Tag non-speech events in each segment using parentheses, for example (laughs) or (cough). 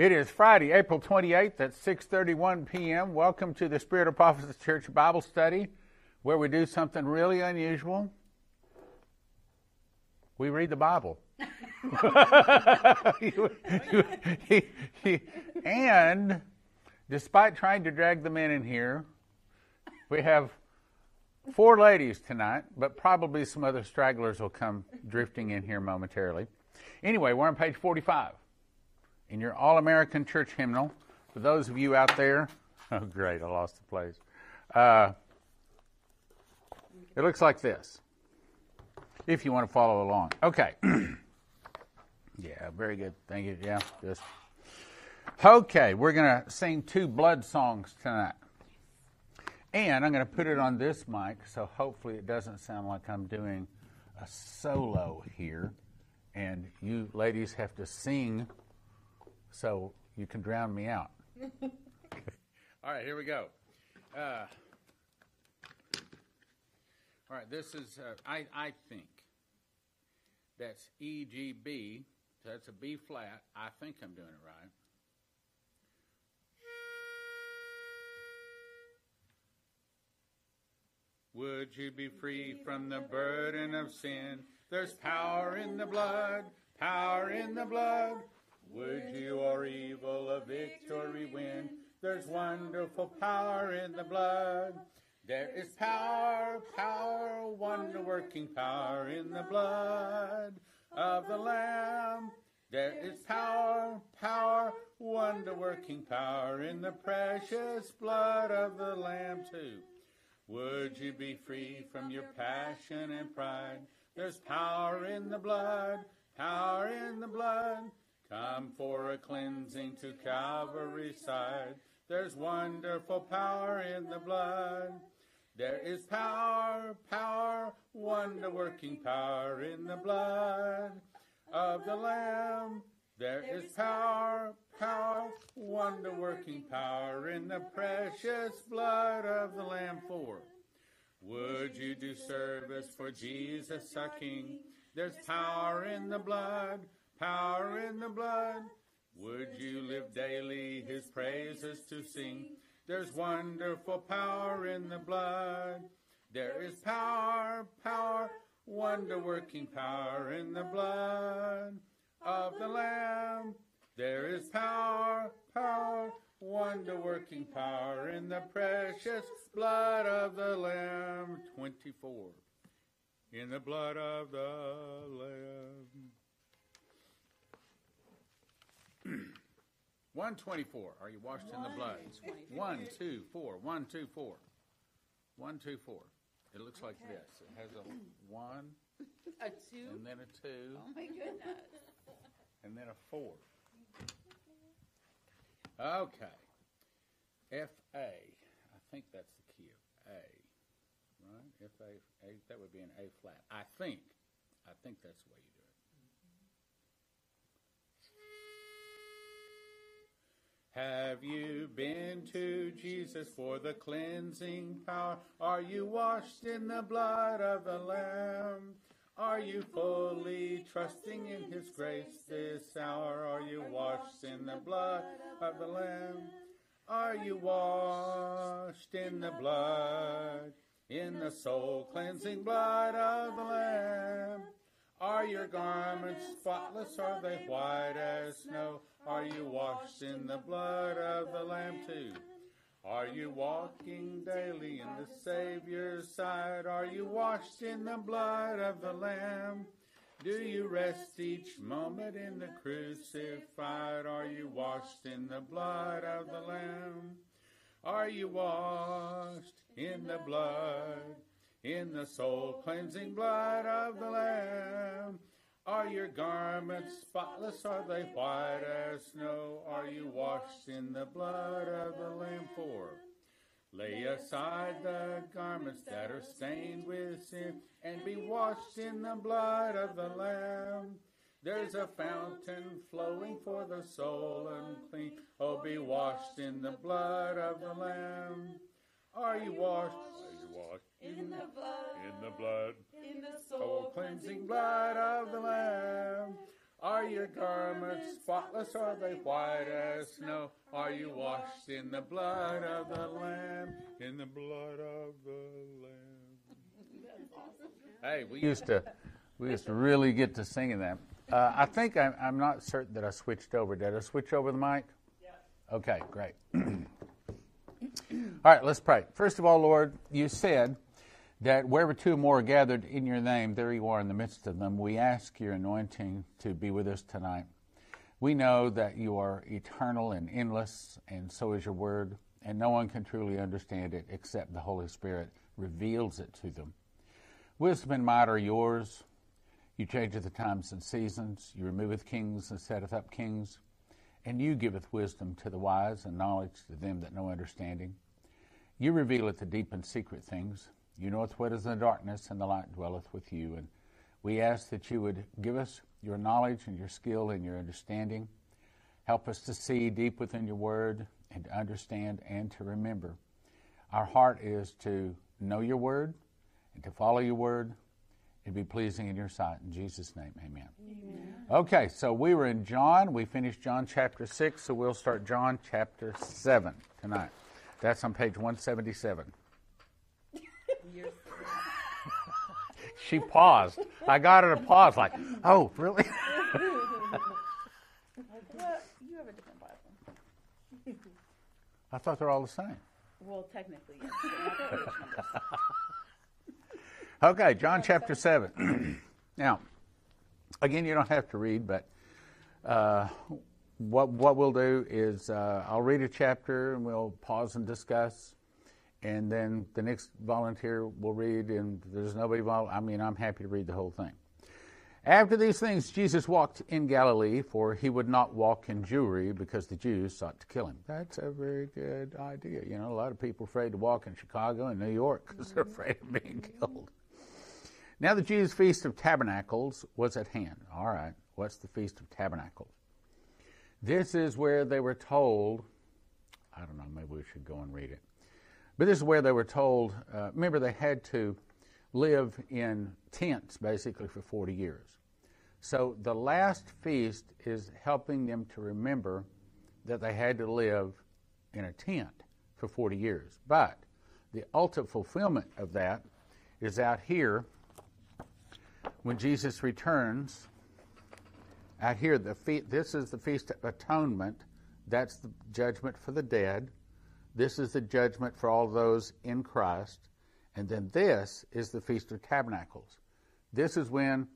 It is Friday, April 28th at 6:31 p.m. Welcome to the Spirit of Prophecy Church Bible Study, where we do something really unusual. We read the Bible. (laughs) and despite trying to drag the men in here, we have four ladies tonight, but probably some other stragglers will come drifting in here momentarily. Anyway, we're on page 45 in your All American Church hymnal. For those of you out there, (laughs) oh, great, I lost the place. Uh, it looks like this, if you want to follow along. Okay. (clears throat) yeah, very good. Thank you. Yeah, just. Okay, we're going to sing two blood songs tonight. And I'm going to put it on this mic, so hopefully it doesn't sound like I'm doing a solo here. And you ladies have to sing so you can drown me out. (laughs) all right, here we go. Uh, all right, this is, uh, I, I think that's E, G, B. So that's a B flat. I think I'm doing it right. Would you be free from the burden of sin? There's power in the blood, power in the blood. Would you or evil a victory win? There's wonderful power in the blood. There is power, power, wonder working power in the blood of the Lamb. There is power, power, wonder working power in the precious blood of the Lamb, too. Would you be free from your passion and pride? There's power in the blood, power in the blood. Come for a cleansing to Calvary's side. There's wonderful power in the blood. There is power, power, wonder working power in the blood of the Lamb. There is power, power, wonder working power in the precious blood of the Lamb for. Would you do service for Jesus our King? There's power in the blood, power in the blood. Would you live daily his praises to sing? There's wonderful power in the blood. There is power, power, wonder working power in the blood of the Lamb. There is power, power, wonder working power in the precious blood of the Lamb. 24. In the blood of the Lamb. (clears throat) 124. Are you washed in the blood? One, two, four. One, two, four. One, two, four. It looks like Okay. this. It has a one, A two? and then a two, Oh my goodness. and then a four. Okay. F A. I think that's the key of A. Right? F A. A that would be an A flat. I think. I think that's the way you do it. Have you been to Jesus for the cleansing power? Are you washed in the blood of the Lamb? Are you fully trusting in His grace this hour? Are you washed in the blood of the Lamb? Are you washed in the blood, in the soul cleansing blood of the Lamb? Are your garments spotless? Are they white as snow? Are you washed in the blood of the Lamb too? Are you walking daily in the Savior's side? Are you washed in the blood of the Lamb? Do you rest each moment in the crucified? Are you washed in the blood of the Lamb? Are you washed in the blood, in the soul cleansing blood of the Lamb? Are your garments spotless? Are they white as snow? Are you washed in the blood of the Lamb for? Lay aside the garments that are stained with sin and be washed in the blood of the Lamb. There's a fountain flowing for the soul unclean. Oh, be washed in the blood of the Lamb. Are you washed? Are you washed In the blood, in the blood? in the Oh, soul cleansing blood of the Lamb. Are your garments spotless? Are they white as snow? Are you washed in the blood of the Lamb? In the blood of the Lamb. (laughs) Hey, we used to, we used to really get to singing that. Uh, I think I'm, I'm not certain that I switched over. Did I switch over the mic? Yeah. Okay, great. (clears throat) all right, let's pray. First of all, Lord, you said that wherever two or more are gathered in your name, there you are in the midst of them. We ask your anointing to be with us tonight. We know that you are eternal and endless, and so is your word, and no one can truly understand it except the Holy Spirit reveals it to them. Wisdom and might are yours. You changeth the times and seasons. You removeth kings and setteth up kings. And you giveth wisdom to the wise and knowledge to them that know understanding. You revealeth the deep and secret things. You knoweth what is in the darkness, and the light dwelleth with you. And we ask that you would give us your knowledge and your skill and your understanding. Help us to see deep within your word and to understand and to remember. Our heart is to know your word and to follow your word and be pleasing in your sight. In Jesus' name, amen. amen. Okay, so we were in John. We finished John chapter 6, so we'll start John chapter 7 tonight. That's on page 177. (laughs) she paused. I got her to pause, like, oh, really? (laughs) (laughs) you have a different Bible. I thought they're all the same. Well, technically, yes. okay, John chapter 7. (clears throat) now, again, you don't have to read, but uh, what, what we'll do is uh, I'll read a chapter and we'll pause and discuss and then the next volunteer will read, and there's nobody. Vol- I mean, I'm happy to read the whole thing. After these things, Jesus walked in Galilee, for he would not walk in Jewry because the Jews sought to kill him. That's a very good idea. You know, a lot of people are afraid to walk in Chicago and New York because they're mm-hmm. afraid of being (laughs) killed. Now, the Jews' Feast of Tabernacles was at hand. All right, what's the Feast of Tabernacles? This is where they were told, I don't know, maybe we should go and read it. But this is where they were told, uh, remember, they had to live in tents basically for 40 years. So the last feast is helping them to remember that they had to live in a tent for 40 years. But the ultimate fulfillment of that is out here when Jesus returns. Out here, the fe- this is the Feast of Atonement. That's the judgment for the dead. This is the judgment for all those in Christ. And then this is the Feast of Tabernacles. This is when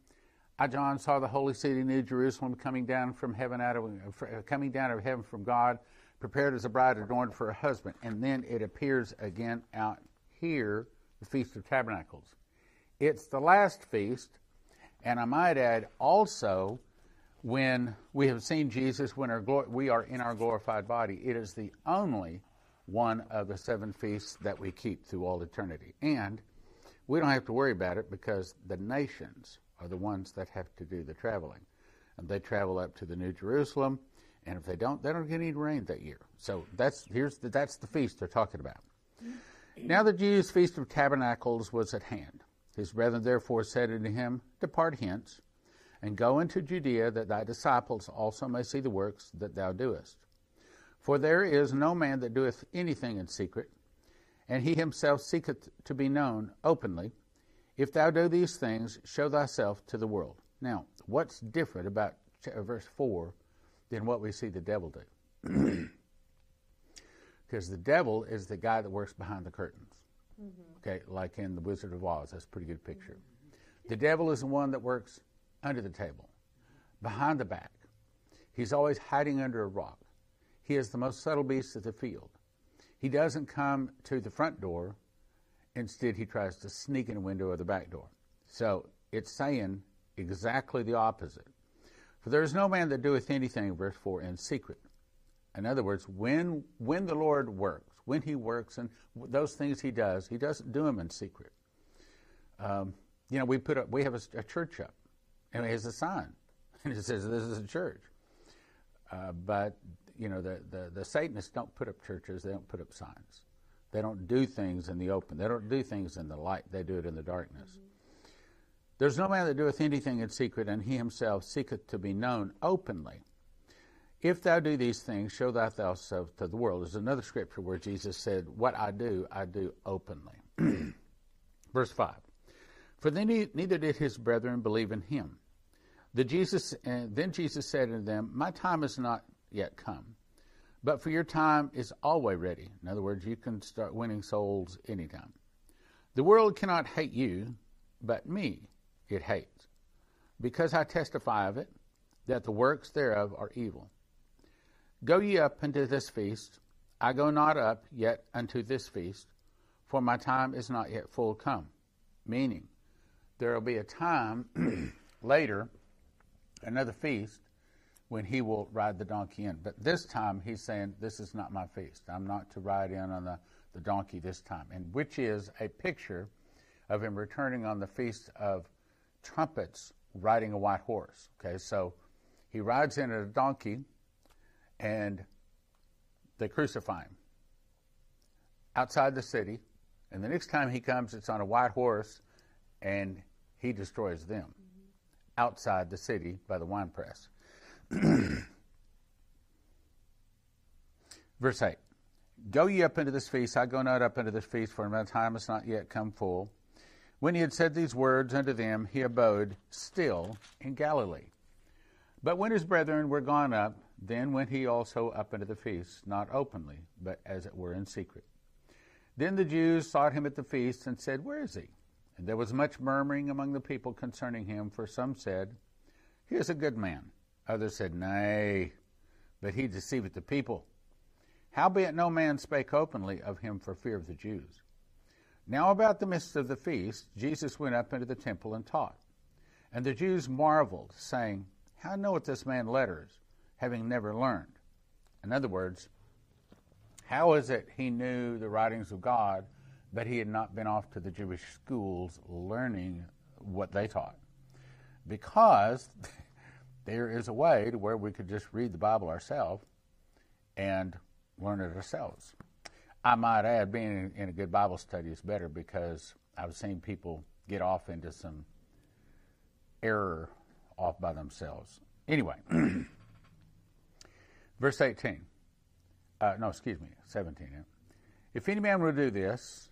I, John, saw the holy city, New Jerusalem, coming down from heaven out of uh, coming down of heaven from God, prepared as a bride adorned for her husband. And then it appears again out here, the Feast of Tabernacles. It's the last feast, and I might add also when we have seen Jesus, when our we are in our glorified body, it is the only one of the seven feasts that we keep through all eternity. And we don't have to worry about it because the nations are the ones that have to do the traveling. And they travel up to the New Jerusalem, and if they don't, they don't get any rain that year. So that's here's the, that's the feast they're talking about. Now the Jews' feast of tabernacles was at hand. His brethren therefore said unto him, Depart hence, and go into Judea, that thy disciples also may see the works that thou doest. For there is no man that doeth anything in secret, and he himself seeketh to be known openly. If thou do these things, show thyself to the world. Now, what's different about verse 4 than what we see the devil do? (clears throat) Because the devil is the guy that works behind the curtains. Mm-hmm. Okay, like in The Wizard of Oz. That's a pretty good picture. Mm-hmm. The devil is the one that works under the table, behind the back. He's always hiding under a rock. He is the most subtle beast of the field. He doesn't come to the front door. Instead, he tries to sneak in a window or the back door. So it's saying exactly the opposite. For there is no man that doeth anything, verse 4, in secret. In other words, when, when the Lord works, when he works and those things he does, he doesn't do them in secret. Um, you know, we put up, we have a, a, church up, and it has a sign, (laughs) and it says this is a church. Uh, but you know, the, the, the Satanists don't put up churches, they don't put up signs. They don't do things in the open. They don't do things in the light. They do it in the darkness. There's no man that doeth anything in secret, and he himself seeketh to be known openly. If thou do these things, show thyself to the world. There's another scripture where Jesus said, What I do, I do openly. (clears throat) Verse 5 For then he, neither did his brethren believe in him. The Jesus, uh, then Jesus said unto them, My time is not yet come, but for your time is always ready. In other words, you can start winning souls anytime. The world cannot hate you, but me it hates, because I testify of it, that the works thereof are evil. Go ye up unto this feast. I go not up yet unto this feast, for my time is not yet full come. Meaning, there will be a time (clears throat) later, another feast, when he will ride the donkey in. But this time, he's saying, This is not my feast. I'm not to ride in on the, the donkey this time. And which is a picture of him returning on the feast of trumpets riding a white horse. Okay, so he rides in on a donkey and they crucify him outside the city. And the next time he comes, it's on a white horse and he destroys them mm-hmm. outside the city by the winepress. (clears throat) Verse 8 Go ye up into this feast, I go not up into this feast, for my time is not yet come full. When he had said these words unto them, he abode still in Galilee. But when his brethren were gone up, then went he also up into the feast, not openly, but as it were in secret. Then the Jews sought him at the feast and said, Where is he? And there was much murmuring among the people concerning him, for some said, He is a good man. Others said, Nay, but he deceiveth the people. Howbeit no man spake openly of him for fear of the Jews. Now, about the midst of the feast, Jesus went up into the temple and taught. And the Jews marveled, saying, How knoweth this man letters, having never learned? In other words, how is it he knew the writings of God, but he had not been off to the Jewish schools learning what they taught? Because there is a way to where we could just read the Bible ourselves and learn it ourselves. I might add, being in, a good Bible study is better because I've seen people get off into some error off by themselves. Anyway, (clears throat) verse 18. Uh, no, excuse me, 17. If any man will do this,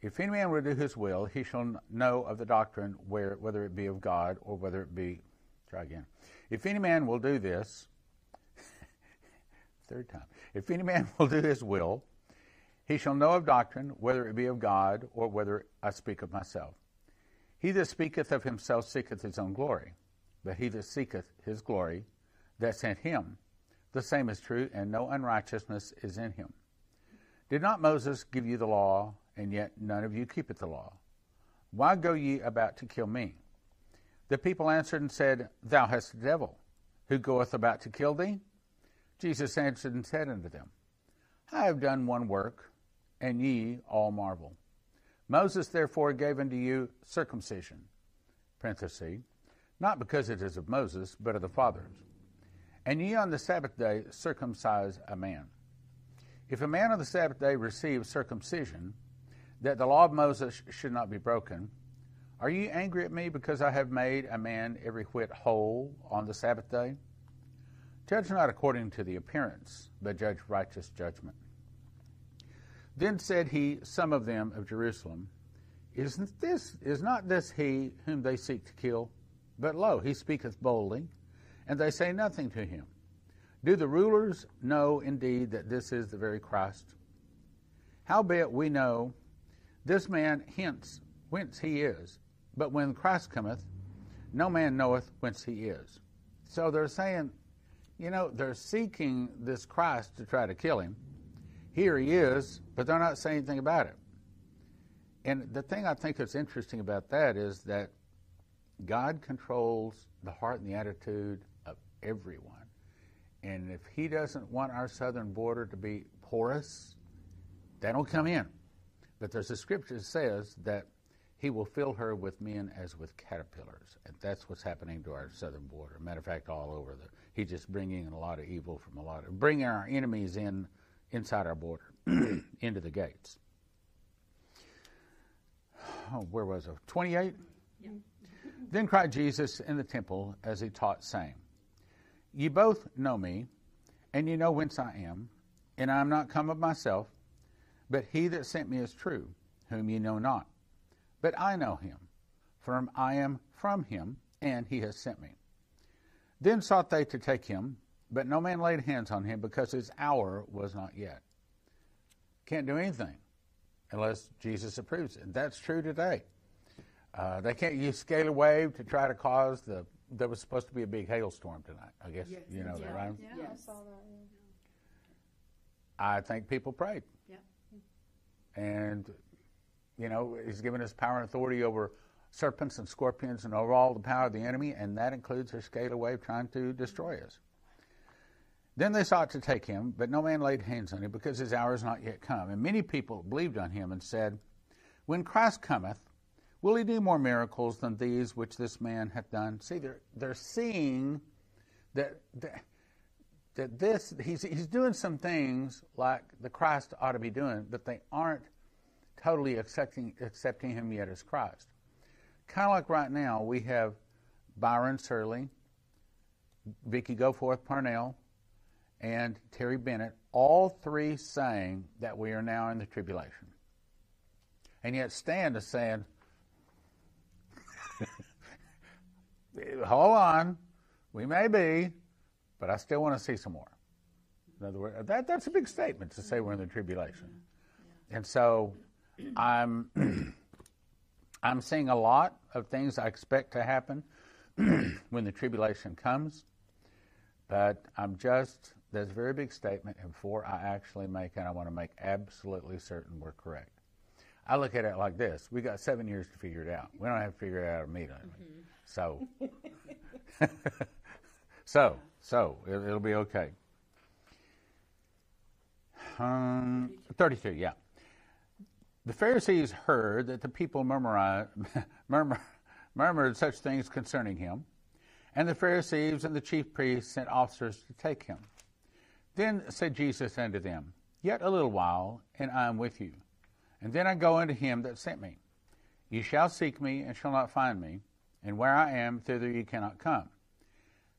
if any man will do his will, he shall know of the doctrine where, whether it be of God or whether it be. Try again. If any man will do this, (laughs) third time. If any man will do his will, he shall know of doctrine, whether it be of God or whether I speak of myself. He that speaketh of himself seeketh his own glory, but he that seeketh his glory that sent him, the same is true, and no unrighteousness is in him. Did not Moses give you the law, and yet none of you keepeth the law? Why go ye about to kill me? The people answered and said, Thou hast a devil. Who goeth about to kill thee? Jesus answered and said unto them, I have done one work and ye all marvel. Moses therefore gave unto you circumcision, not because it is of Moses, but of the fathers. And ye on the Sabbath day circumcise a man. If a man on the Sabbath day receive circumcision, that the law of Moses should not be broken, are you angry at me because I have made a man every whit whole on the Sabbath day? Judge not according to the appearance, but judge righteous judgment. Then said he, some of them of Jerusalem, Isn't this is not this he whom they seek to kill? But lo, he speaketh boldly, and they say nothing to him. Do the rulers know indeed that this is the very Christ? Howbeit we know this man hence whence he is, but when Christ cometh, no man knoweth whence he is. So they're saying, you know, they're seeking this Christ to try to kill him here he is, but they're not saying anything about it. And the thing I think that's interesting about that is that God controls the heart and the attitude of everyone. And if He doesn't want our southern border to be porous, they don't come in. But there's a scripture that says that He will fill her with men as with caterpillars. And that's what's happening to our southern border. Matter of fact, all over. The, he's just bringing in a lot of evil from a lot of, bringing our enemies in inside our border (clears throat) into the gates. Oh, where was it? 28? Yeah. (laughs) Then cried Jesus in the temple as he taught, saying, Ye both know me, and ye know whence I am, and I am not come of myself, but he that sent me is true, whom ye know not. But I know him, for I am from him, and he has sent me. Then sought they to take him, but no man laid hands on him, because his hour was not yet. Can't do anything unless Jesus approves it. And that's true today. Uh, they can't use scalar wave to try to cause the. There was supposed to be a big hailstorm tonight. I guess Yes. you know Yeah. that, right? Yeah. Yeah, I saw that. I think people prayed, Yeah. and you know He's given us power and authority over serpents and scorpions and over all the power of the enemy, and that includes a scalar wave trying to destroy us. Then they sought to take him, but no man laid hands on him because his hour is not yet come. And many people believed on him and said, When Christ cometh, will he do more miracles than these which this man hath done? See, they're, they're seeing that, that, that this, he's, he's doing some things like the Christ ought to be doing, but they aren't totally accepting, accepting him yet as Christ. Kind of like right now, we have Byron Searle, Vicki Goforth Parnell, and Terry Bennett, all three saying that we are now in the tribulation. And yet Stan is saying, (laughs) hold on, we may be, but I still want to see some more. In other words, that, that's a big statement to say we're in the tribulation. Mm-hmm. And so I'm, (clears throat) I'm seeing a lot of things I expect to happen (clears throat) when the tribulation comes, but I'm just, there's a very big statement, and before I actually make it, I want to make absolutely certain we're correct. I look at it like this we got seven years to figure it out. We don't have to figure it out immediately. So, (laughs) so, so, it, it'll be okay. Um, 32, yeah. The Pharisees heard that the people murmured, (laughs) murmur, murmured such things concerning him, and the Pharisees and the chief priests sent officers to take him. Then said Jesus unto them, Yet a little while, and I am with you. And then I go unto him that sent me. Ye shall seek me, and shall not find me, and where I am, thither ye cannot come.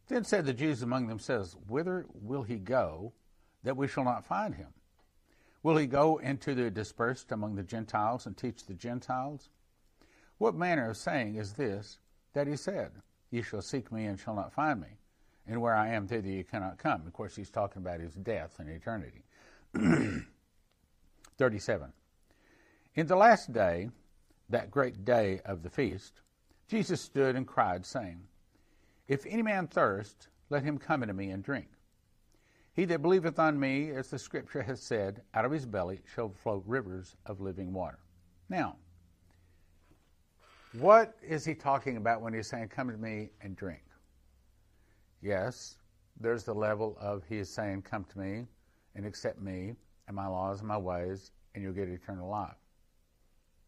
Then said the Jews among themselves, Whither will he go, that we shall not find him? Will he go into the dispersed among the Gentiles and teach the Gentiles? What manner of saying is this that he said, Ye shall seek me and shall not find me, and where I am, thither ye cannot come? Of course, he's talking about his death and eternity. (clears throat) 37. In the last day, that great day of the feast, Jesus stood and cried, saying, If any man thirst, let him come unto me and drink. He that believeth on me, as the Scripture hath said, out of his belly shall flow rivers of living water. Now, what is he talking about when he's saying, Come to me and drink? Yes, there's the level of he is saying, Come to me and accept me and my laws and my ways, and you'll get eternal life.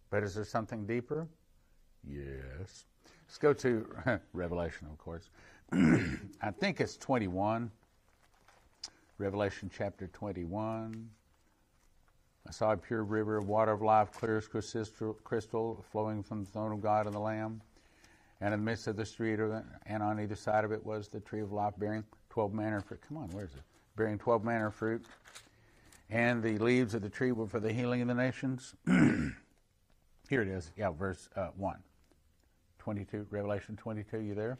But is there something deeper? Yes. Let's go to (laughs) Revelation, of course. (clears throat) I think it's 21. Revelation chapter 21. I saw a pure river of water of life, clear as crystal, flowing from the throne of God and the Lamb. And in the midst of the street, and on either side of it, was the tree of life bearing 12 manner fruit. Come on, where's it? Bearing 12 manner fruit. And the leaves of the tree were for the healing of the nations. (clears throat) Here it is. Yeah, verse uh, 1. 22, Revelation 22, you there?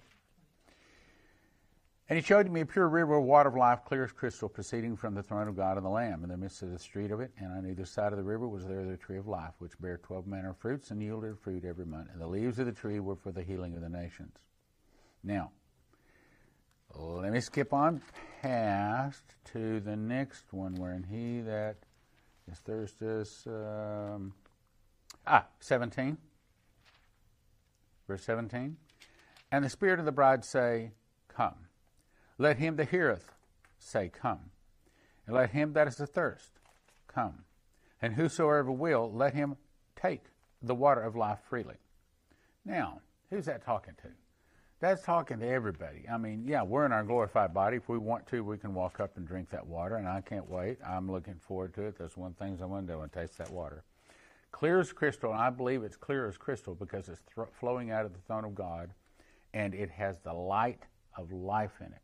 And he showed me a pure river of water of life, clear as crystal, proceeding from the throne of God and the Lamb, in the midst of the street of it. And on either side of the river was there the tree of life, which bare twelve manner of fruits, and yielded fruit every month. And the leaves of the tree were for the healing of the nations. Now, let me skip on past to the next one, wherein he that is thirsteth, um, ah, 17. Verse 17. And the Spirit of the bride say, Come. Let him that heareth say, Come. And let him that is athirst come. And whosoever will, let him take the water of life freely. Now, who's that talking to? That's talking to everybody. I mean, yeah, we're in our glorified body. If we want to, we can walk up and drink that water, and I can't wait. I'm looking forward to it. That's one things I want to do and taste that water. Clear as crystal, and I believe it's clear as crystal because it's th- flowing out of the throne of God and it has the light of life in it.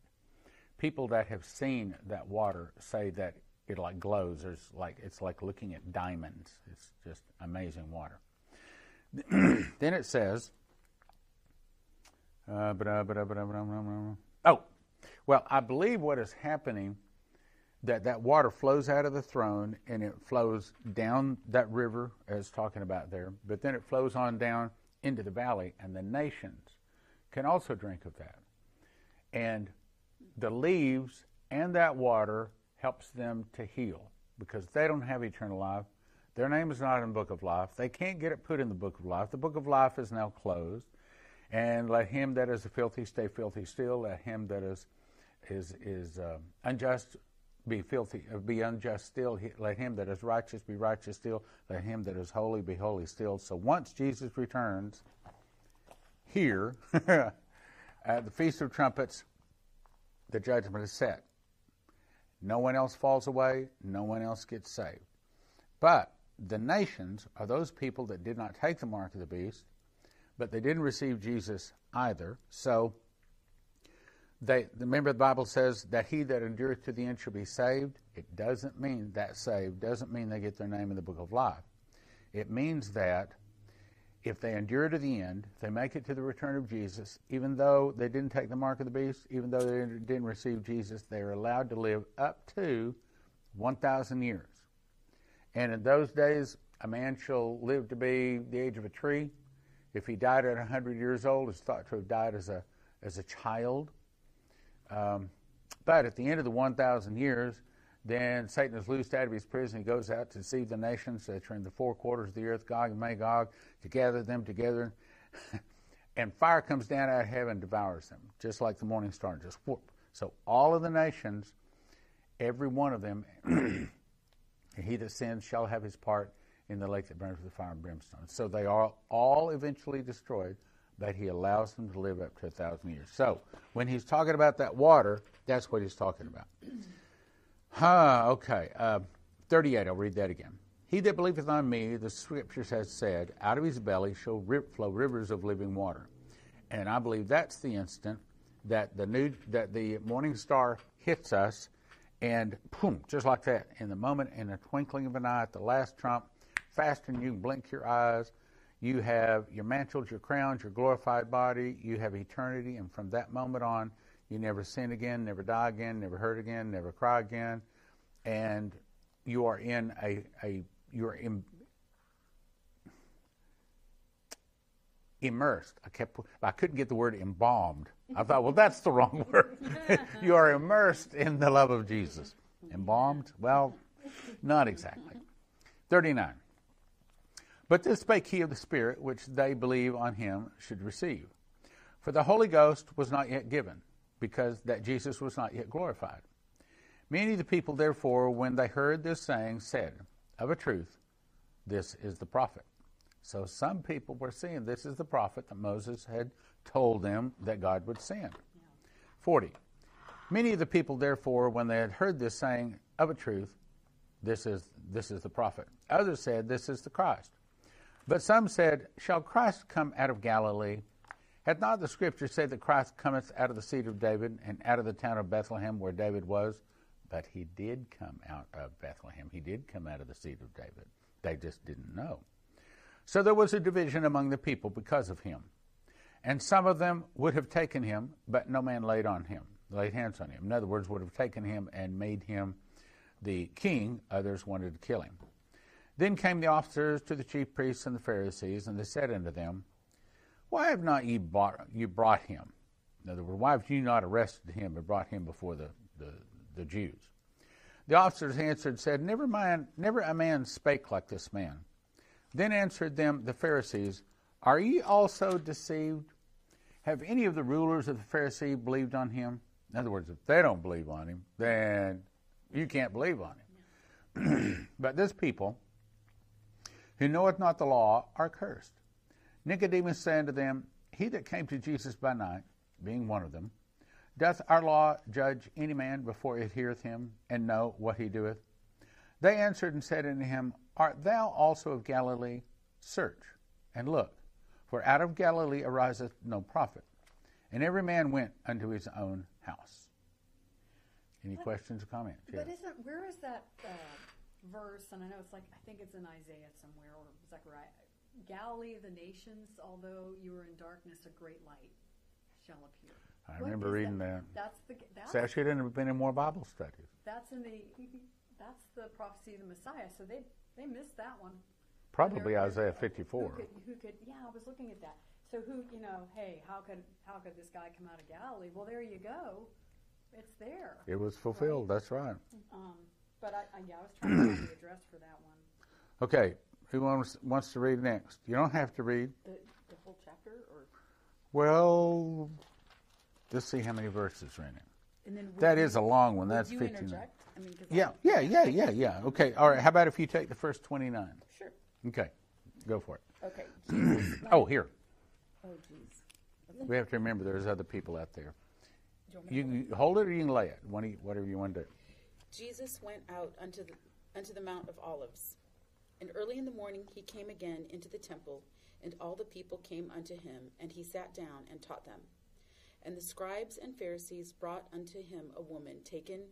People that have seen that water say that it like glows. There's like it's like looking at diamonds. It's just amazing water. (clears throat) then it says, uh, oh, well, I believe what is happening that that water flows out of the throne and it flows down that river as talking about there, but then it flows on down into the valley, and the nations can also drink of that. And the leaves and that water helps them to heal because they don't have eternal life. Their name is not in the book of life. They can't get it put in the book of life. The book of life is now closed. And let him that is filthy stay filthy still. Let him that is is is uh, unjust be filthy, uh, be unjust still. Let him that is righteous be righteous still. Let him that is holy be holy still. So once Jesus returns here (laughs) at the Feast of Trumpets, the judgment is set. No one else falls away, no one else gets saved. But the nations are those people that did not take the mark of the beast, but they didn't receive Jesus either. So they remember the Bible says that he that endureth to the end shall be saved. It doesn't mean that saved doesn't mean they get their name in the book of life. It means that if they endure to the end, they make it to the return of Jesus, even though they didn't take the mark of the beast, even though they didn't receive Jesus, they are allowed to live up to 1,000 years. And in those days, a man shall live to be the age of a tree. If he died at 100 years old, is thought to have died as a, as a child. Um, but at the end of the 1,000 years, then Satan is loosed out of his prison. He goes out to deceive the nations that are in the four quarters of the earth, Gog and Magog, to gather them together. (laughs) and fire comes down out of heaven and devours them, just like the morning star, just whoop. So all of the nations, every one of them, (clears throat) he that sins shall have his part in the lake that burns with fire and brimstone. So they are all eventually destroyed, but he allows them to live up to a thousand years. So when he's talking about that water, that's what he's talking about. Huh, okay. Uh, 38, I'll read that again. He that believeth on me, the scriptures has said, out of his belly shall flow rivers of living water. And I believe that's the instant that the new that the morning star hits us, and boom, just like that, in the moment, in the twinkling of an eye, at the last trump, faster than you can blink your eyes, you have your mantles, your crowns, your glorified body, you have eternity, and from that moment on, you never sin again, never die again, never hurt again, never cry again, and you are in a, a you're in, immersed. I kept I couldn't get the word embalmed. I thought, well, that's the wrong (laughs) word. you are immersed in the love of Jesus. Embalmed? Well, not exactly. 39. But this spake he of the Spirit, which they believe on him should receive. For the Holy Ghost was not yet given, because that Jesus was not yet glorified. Many of the people, therefore, when they heard this saying, said, Of a truth, this is the prophet. So some people were seeing this is the prophet that Moses had told them that God would send. 40. Many of the people, therefore, when they had heard this saying, Of a truth, this is, this is the prophet. Others said, This is the Christ. But some said, Shall Christ come out of Galilee? Had not the scripture said that Christ cometh out of the seed of David and out of the town of Bethlehem where David was? But he did come out of Bethlehem. He did come out of the seed of David. They just didn't know. So there was a division among the people because of him. And some of them would have taken him, but no man laid on him, laid hands on him. In other words, would have taken him and made him the king. Others wanted to kill him. Then came the officers to the chief priests and the Pharisees, and they said unto them, why have not ye brought, you brought him? In other words, why have you not arrested him and brought him before the, the, the Jews? The officers answered and said, Never mind, never a man spake like this man. Then answered them the Pharisees, Are ye also deceived? Have any of the rulers of the Pharisee believed on him? In other words, if they don't believe on him, then you can't believe on him. (clears throat) but this people, who knoweth not the law, are cursed. Nicodemus said unto them, He that came to Jesus by night, being one of them, doth our law judge any man before it heareth him, and know what he doeth? They answered and said unto him, Art thou also of Galilee? Search and look, for out of Galilee ariseth no prophet. And every man went unto his own house. Any questions or comments? But Yes. isn't where is that uh, verse? And I know it's like I think it's in Isaiah somewhere or Zechariah. Galilee of the nations, although you are in darkness, a great light shall appear. I What remember reading that. That's the that's So I should have been in more Bible studies. that's in the that's the prophecy of the Messiah. So they they missed that one. Probably Isaiah Who 54. could, who could? Yeah, I was looking at that. So who you know? Hey, how could how could this guy come out of Galilee? Well, there you go. It's there. It was fulfilled. That's right. Um, but I, I yeah, I was trying to find (coughs) the address for that one. Okay. Who wants, wants to read next? You don't have to read. The, the whole chapter, or Well, let's see how many verses are in it. and then That you- is a long one. That's you 59. I mean, Yeah, yeah, yeah, yeah, yeah. Okay. All right. How about if you take the first 29? Sure. Okay. Go for it. Okay. (clears throat) Oh, here. Oh, jeez. We have to remember there's other people out there. You You can hold it or you can lay it. Whatever you want to do. Jesus went out unto the, unto the Mount of Olives. And early in the morning he came again into the temple, and all the people came unto him, and he sat down and taught them. And the scribes and Pharisees brought unto him a woman taken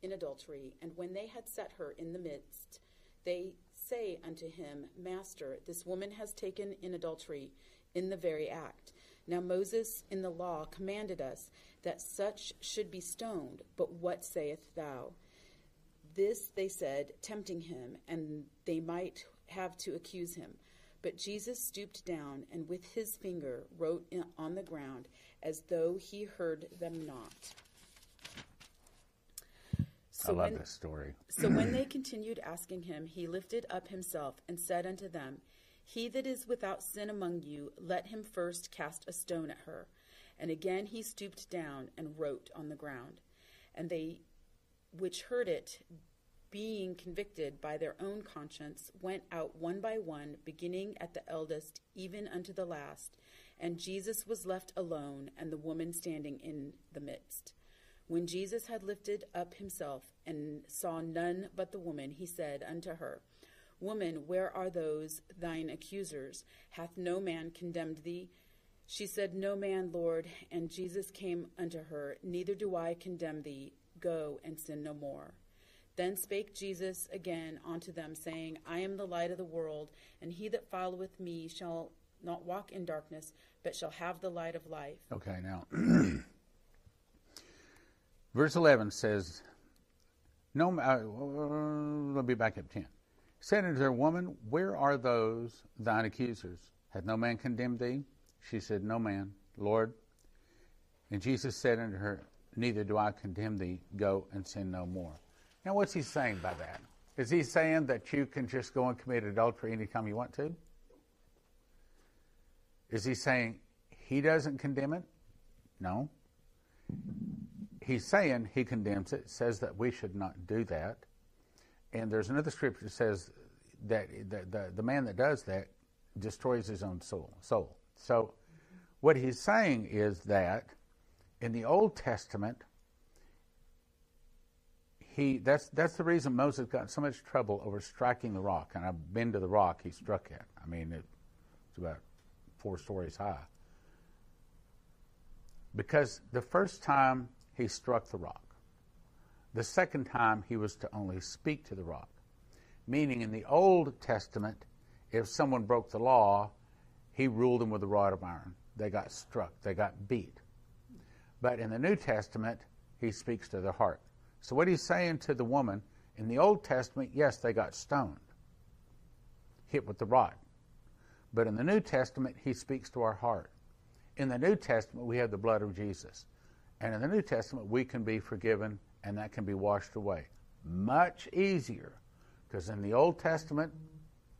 in adultery, and when they had set her in the midst, they say unto him, Master, this woman has taken in adultery in the very act. Now Moses in the law commanded us that such should be stoned, but what sayest thou? This they said, tempting him, and they might have to accuse him. But Jesus stooped down and with his finger wrote on the ground as though he heard them not. So I love when- this story. so when they (clears throat) continued asking him, he lifted up himself and said unto them, He that is without sin among you, let him first cast a stone at her. And again he stooped down and wrote on the ground. And they which heard it, being convicted by their own conscience, went out one by one, beginning at the eldest, even unto the last. And Jesus was left alone, and the woman standing in the midst. When Jesus had lifted up himself and saw none but the woman, he said unto her, Woman, where are those thine accusers? Hath no man condemned thee? She said, No man, Lord. And Jesus came unto her, Neither do I condemn thee. Go and sin no more. Then spake Jesus again unto them, saying, I am the light of the world, and he that followeth me shall not walk in darkness, but shall have the light of life. Okay, now, (clears throat) verse 11 says, No, uh, let me back up 10. Said unto her, Woman, where are those thine accusers? Hath no man condemned thee? She said, No man, Lord. And Jesus said unto her, Neither do I condemn thee. Go and sin no more. Now, what's he saying by that? Is he saying that you can just go and commit adultery anytime you want to? Is he saying he doesn't condemn it? No. He's saying he condemns it, says that we should not do that. And there's another scripture that says that the, the, the man that does that destroys his own soul. soul. So, what he's saying is that in the Old Testament, he that's that's the reason Moses got so much trouble over striking the rock. And I've been to the rock he struck at. I mean, it, it's about four stories high. Because the first time he struck the rock, the second time he was to only speak to the rock. Meaning, in the Old Testament, if someone broke the law, he ruled them with a rod of iron. They got struck, they got beat. But in the New Testament, he speaks to their heart. So, what he's saying to the woman, in the Old Testament, yes, they got stoned, hit with the rod. But in the New Testament, he speaks to our heart. In the New Testament, we have the blood of Jesus. And in the New Testament, we can be forgiven and that can be washed away. Much easier. Because in the Old Testament,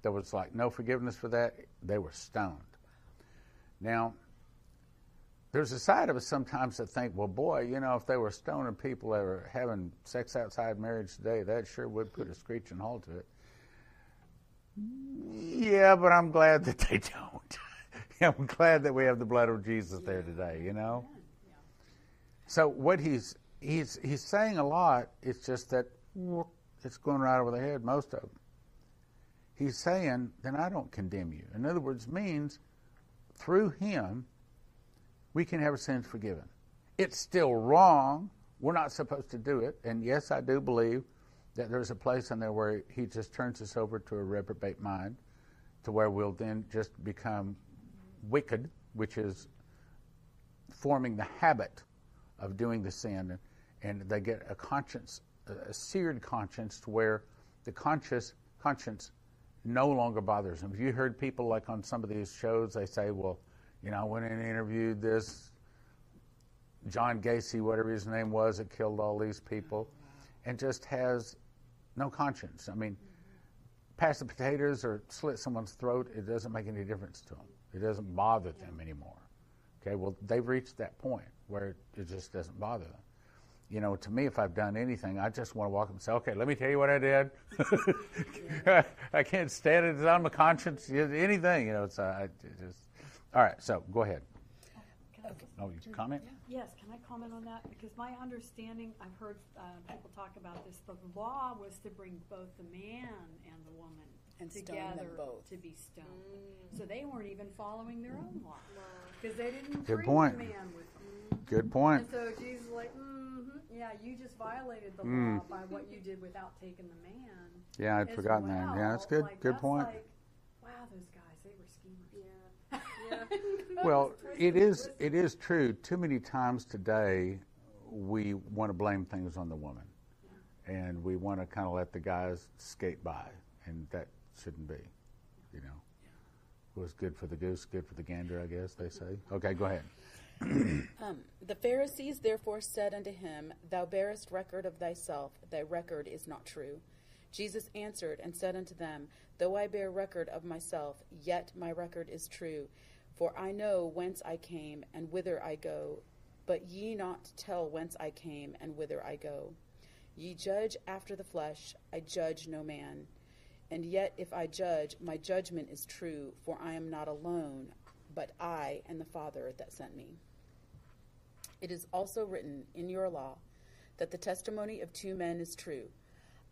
there was like no forgiveness for that. They were stoned. Now, there's a side of us sometimes that think, well, boy, you know, if they were stoning people that were having sex outside marriage today, that sure would put a screeching halt to it. Yeah, but I'm glad that they (laughs) don't. (laughs) I'm glad that we have the blood of Jesus there today, you know? So what he's he's he's saying a lot, it's just that it's going right over the head, most of them. He's saying, then I don't condemn you. In other words, means through him, we can have our sins forgiven. It's still wrong. We're not supposed to do it. And yes, I do believe that there's a place in there where he just turns us over to a reprobate mind to where we'll then just become wicked, which is forming the habit of doing the sin. And, and they get a conscience, a seared conscience to where the conscious conscience no longer bothers them. Have you heard people like on some of these shows, they say, well, you know, I went and interviewed this John Gacy, whatever his name was, that killed all these people, and just has no conscience. I mean, pass the potatoes or slit someone's throat, it doesn't make any difference to them. It doesn't bother them anymore. Okay, well, they've reached that point where it just doesn't bother them. You know, to me, if I've done anything, I just want to walk up and say, okay, let me tell you what I did. (laughs) I can't stand it. It's on my conscience. Anything, you know, it's, uh, I just, all right, so go ahead. Can I- Oh, you comment? Yes, can I comment on that? Because my understanding, I've heard uh, people talk about this, the law was to bring both the man and the woman And stone them together both. to be stoned. So they weren't even following their own law. Because they didn't Good bring point. the man with them. Good point. And so Jesus is like, mm-hmm, yeah, you just violated the Mm. law by what you did without taking the man. Yeah, I'd as forgotten well. that. Yeah, that's good. Like, good that's point. Like, wow, those guys, they were schemers. Yeah. Yeah. Well, it is it is true. Too many times today, we want to blame things on the woman, and we want to kind of let the guys skate by, and that shouldn't be. You know, was good for the goose, good for the gander, I guess they say. Okay, go ahead. (clears throat) Um, the Pharisees therefore said unto him, Thou bearest record of thyself, thy record is not true. Jesus answered and said unto them, Though I bear record of myself, yet my record is true. For I know whence I came and whither I go, but ye not tell whence I came and whither I go. Ye judge after the flesh, I judge no man. And yet if I judge, my judgment is true, for I am not alone, but I and the Father that sent me. It is also written in your law that the testimony of two men is true.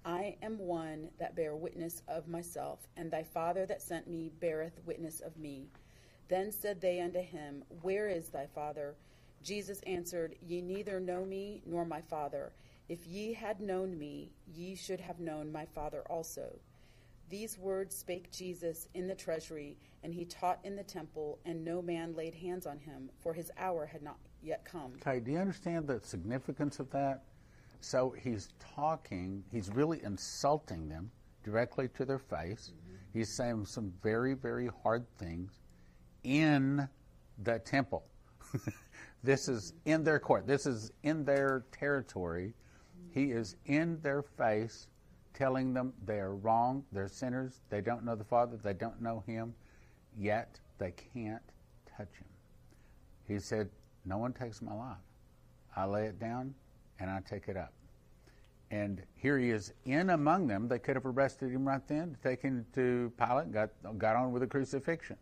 I am one that bear witness of myself, and thy Father that sent me beareth witness of me. Then said they unto him, Where is thy Father? Jesus answered, Ye neither know me nor my Father. If ye had known me, ye should have known my Father also. These words spake Jesus in the treasury, and he taught in the temple, and no man laid hands on him, for his hour had not yet come. Okay, do you understand the significance of that? So he's talking, he's really insulting them directly to their face. Mm-hmm. He's saying some very, very hard things in the temple. (laughs) this is in their court, this is in their territory. He is in their face telling them they are wrong, they're sinners, they don't know the Father, they don't know Him, yet they can't touch Him. He said, No one takes my life. I lay it down and I take it up. And here he is in among them. They could have arrested him right then, taken him to Pilate, got, got on with the crucifixion.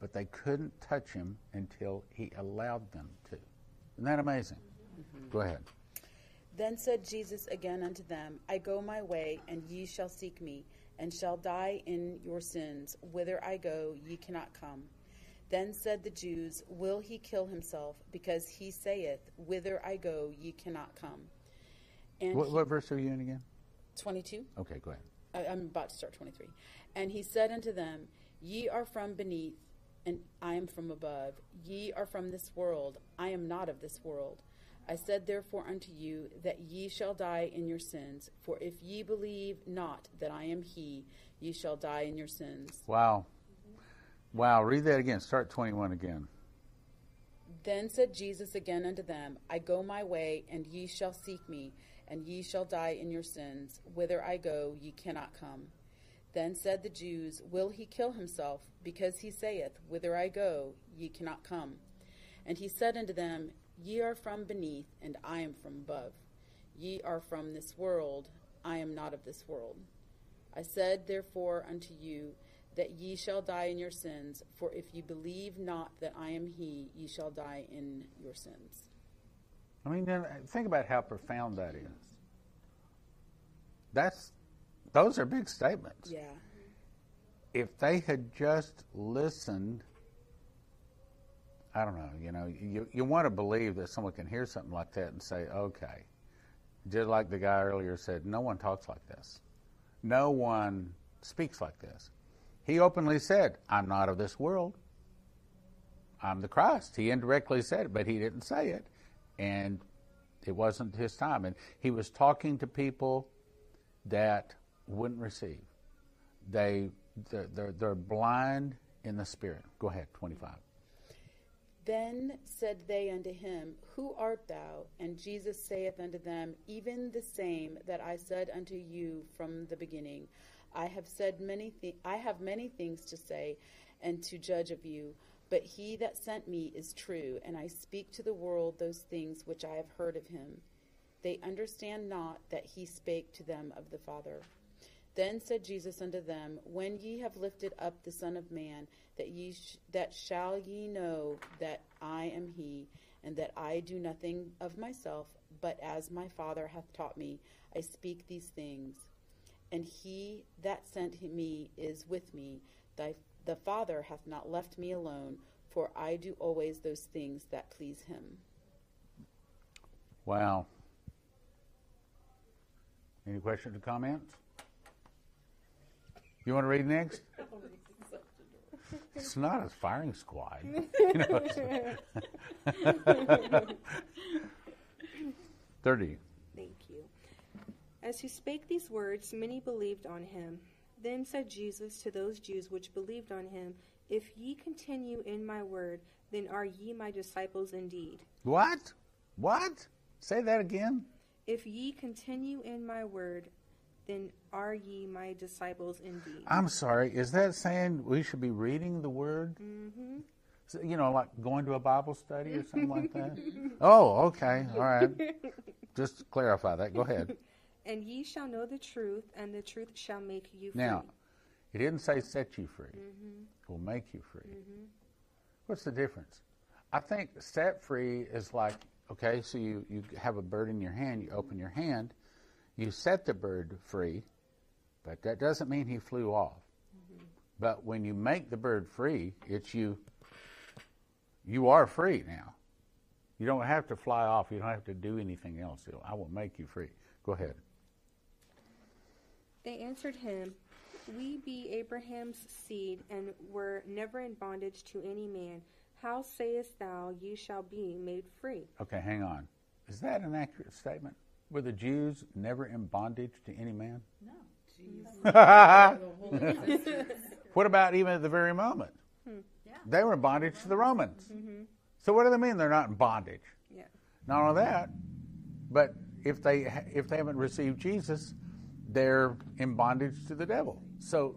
But they couldn't touch him until he allowed them to. Isn't that amazing? Mm-hmm. Go ahead. Then said Jesus again unto them, I go my way, and ye shall seek me, and shall die in your sins. Whither I go, ye cannot come. Then said the Jews, Will he kill himself? Because he saith, Whither I go, ye cannot come. And What, he- what verse are you in again? 22? Okay, go ahead. I- I'm about to start 23. And he said unto them, Ye are from beneath, and I am from above. Ye are from this world, I am not of this world. I said therefore unto you that ye shall die in your sins. For if ye believe not that I am he, ye shall die in your sins. Wow. Wow, read that again. Start 21 again. Then said Jesus again unto them, I go my way, and ye shall seek me, and ye shall die in your sins. Whither I go, ye cannot come. Then said the Jews, Will he kill himself? Because he saith, Whither I go, ye cannot come. And he said unto them, Ye are from beneath, and I am from above. Ye are from this world, I am not of this world. I said therefore unto you that ye shall die in your sins, for if ye believe not that I am he, ye shall die in your sins. I mean, think about how profound that is. That's, those are big statements. Yeah. if they had just listened, I don't know. You know, you you want to believe that someone can hear something like that and say, okay. Just like the guy earlier said, no one talks like this. No one speaks like this. He openly said, I'm not of this world. I'm the Christ. He indirectly said it, but he didn't say it. And it wasn't his time. And he was talking to people that wouldn't receive. They, they're, they're, they're blind in the spirit. Go ahead, 25. Then said they unto him, Who art thou? And Jesus saith unto them, Even the same that I said unto you from the beginning. I have said many thi- I have many things to say and to judge of you, but he that sent me is true, and I speak to the world those things which I have heard of him. They understand not that he spake to them of the Father. Then said Jesus unto them, When ye have lifted up the Son of Man, that ye sh- that shall ye know that I am He, and that I do nothing of myself, but as my Father hath taught me, I speak these things. And He that sent me is with me. Thy, the Father hath not left me alone, for I do always those things that please Him. Wow. Any questions or comments? You want to read next? (laughs) It's not a firing squad. (laughs) You know, it's- (laughs) Thirty. Thank you. As he spake these words, many believed on him. Then said Jesus to those Jews which believed on him, If ye continue in my word, then are ye my disciples indeed. What? What? Say that again. If ye continue in my word, then are ye my disciples indeed. I'm sorry. Is that saying we should be reading the Word? hmm So, you know, like going to a Bible study or something like that? (laughs) Oh, okay. All right. (laughs) Just to clarify that. Go ahead. (laughs) And ye shall know the truth, and the truth shall make you free. Now, he didn't say set you free. Mhm. It will make you free. Mhm. What's the difference? I think set free is like, okay, so you, you have a bird in your hand, you open your hand, you set the bird free, but that doesn't mean he flew off. Mm-hmm. But when you make the bird free, it's you, you are free now. You don't have to fly off, you don't have to do anything else. I will make you free. Go ahead. They answered him, We be Abraham's seed, and were never in bondage to any man. How sayest thou, Ye shall be made free? Okay, hang on. Is that an accurate statement? Were the Jews never in bondage to any man? No. Jesus (laughs) (laughs) What about even at the very moment? Yeah. They were in bondage to the Romans. Mm-hmm. So what do they mean they're not in bondage? Yeah. Not only that, but if they if they haven't received Jesus, they're in bondage to the devil. So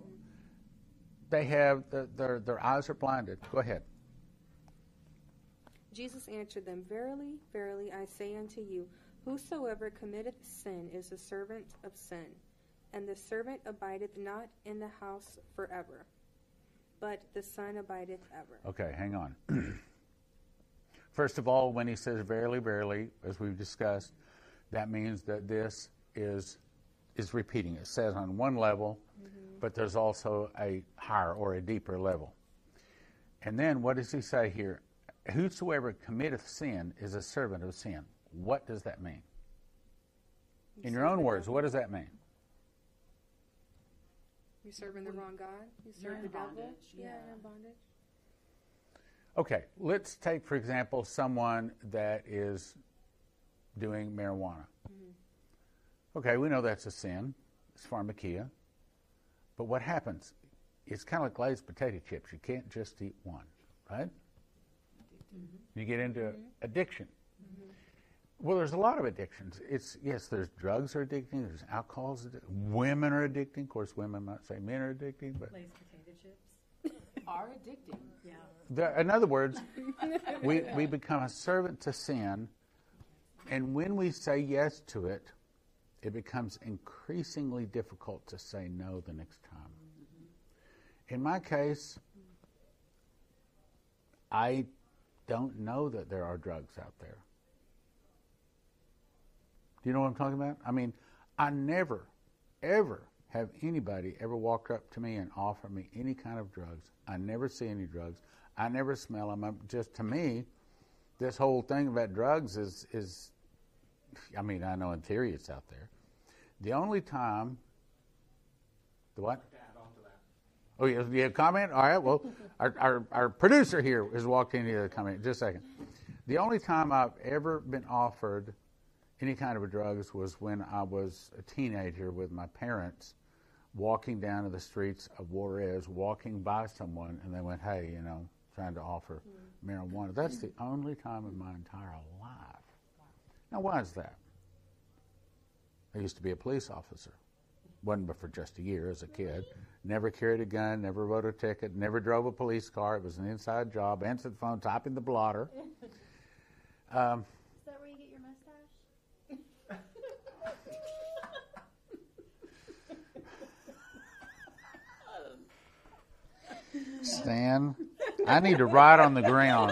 they have the, their their eyes are blinded. Go ahead. Jesus answered them, Verily, verily, I say unto you, whosoever committeth sin is a servant of sin. And the servant abideth not in the house forever, but the Son abideth ever. Okay, hang on. (clears throat) First of all, when he says verily, verily, as we've discussed, that means that this is is repeating. It says on one level, mm-hmm. but there's also a higher or a deeper level. And then what does he say here? Whosoever committeth sin is a servant of sin. What does that mean? In your own words, what does that mean? You're serving the wrong God? You You're serve in the devil? bondage, Yeah, yeah. in bondage. Okay, let's take, for example, someone that is doing marijuana. Mm-hmm. Okay, we know that's a sin. It's pharmakeia. But what happens? It's kind of like glazed potato chips. You can't just eat one, right? You get into mm-hmm. addiction. Well, there's a lot of addictions. It's yes, there's drugs are addicting. There's alcohol's addicting. Women are addicting. Of course, women might say men are addicting, but Lay's potato chips. (laughs) Are addicting. Yeah. There, in other words, (laughs) we, we become a servant to sin, and when we say yes to it, it becomes increasingly difficult to say no the next time. Mm-hmm. In my case, I don't know that there are drugs out there. Do you know what I'm talking about? I mean, I never, ever have anybody ever walked up to me and offered me any kind of drugs. I never see any drugs. I never smell them. I'm just to me, this whole thing about drugs is is. I mean, I know in theory it's out there. The only time. The what? Oh, yeah, do you have a comment? All right. Well, (laughs) our, our, our producer here has walked in here to comment. Just a second. The only time I've ever been offered any kind of a drugs was when I was a teenager with my parents walking down to the streets of Juarez, walking by someone, and they went, hey, you know, trying to offer mm. marijuana. That's the only time in my entire life. Now, why is that? I used to be a police officer. Wasn't but for just a year as a kid. Never carried a gun, never wrote a ticket, never drove a police car. It was an inside job. Answered the phone, typing the blotter. (laughs) Um, Is that where you get your mustache? Stan, I need to ride on the ground.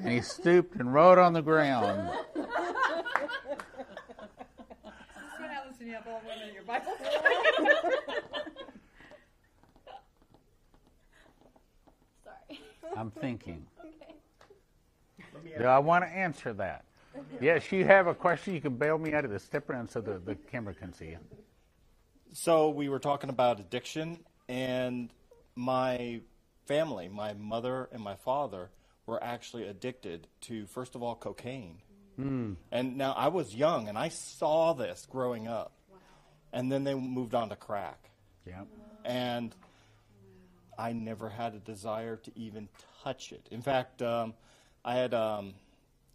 And he stooped and rode on the ground. you have all women in your Bible. Sorry. I'm thinking. Okay. Do I want to answer that? Yes, you have a question. You can bail me out of the step around so the, the camera can see you. So we were talking about addiction, and my family, my mother and my father, were actually addicted to, first of all, cocaine. Mm. And now I was young and I saw this growing up. Wow. And then they moved on to crack. Yeah. And I never had a desire to even touch it. In fact, um, I had um,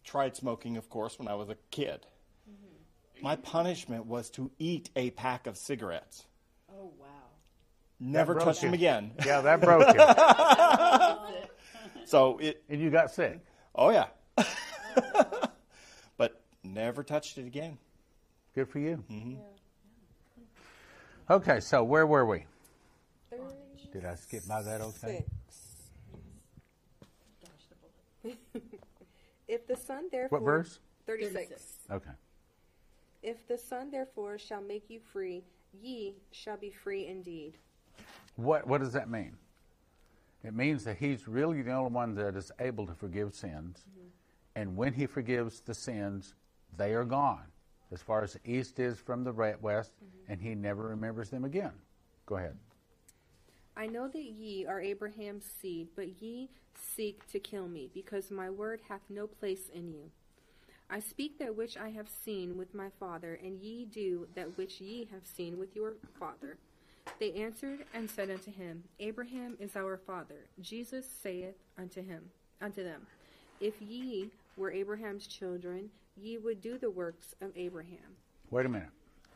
tried smoking, of course, when I was a kid. Mm-hmm. My punishment was to eat a pack of cigarettes. Wow. Never touch them again. (laughs) Yeah, that broke you. (laughs) so it. And you got sick. Oh, yeah. (laughs) But never touched it again. Good for you. Mm-hmm. Yeah. Okay, so where were we? Did I skip by that okay? if the Son therefore. What verse? 36. 36. Okay. If the Son therefore shall make you free, ye shall be free indeed. What, what does that mean? It means that He's really the only one that is able to forgive sins. Mm-hmm. And when He forgives the sins, they are gone as far as the east is from the west, mm-hmm. and he never remembers them again. Go ahead. I know that ye are Abraham's seed, but ye seek to kill me, because my word hath no place in you. I speak that which I have seen with my father, and ye do that which ye have seen with your father. They answered and said unto him, Abraham is our father. Jesus saith unto him, unto them, If ye were Abraham's children, ye would do the works of Abraham. Wait a minute.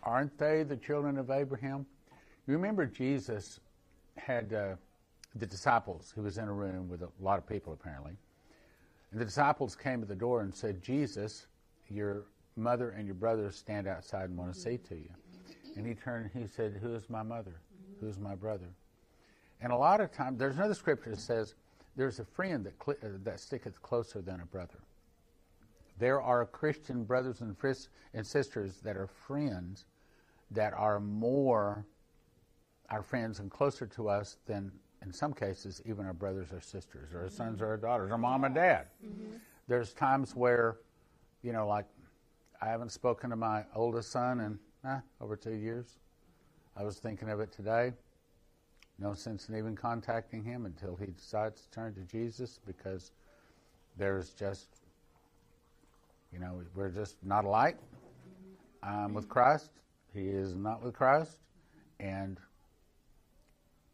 Aren't they the children of Abraham? You remember Jesus had uh, the disciples, he was in a room with a lot of people apparently. And the disciples came to the door and said, Jesus, your mother and your brothers stand outside and want to say to you. And he turned and he said, Who is my mother? Who is my brother? And a lot of times, there's another scripture that says, There's a friend that, cl- uh, that sticketh closer than a brother. There are Christian brothers and, fris- and sisters that are friends that are more our friends and closer to us than, in some cases, even our brothers or sisters, or our sons or our daughters, or mom and dad. Mm-hmm. There's times where, you know, like I haven't spoken to my oldest son in eh, over two years. I was thinking of it today. No sense in even contacting him until he decides to turn to Jesus because there's just you know, we're just not alike. I'm with Christ. He is not with Christ. And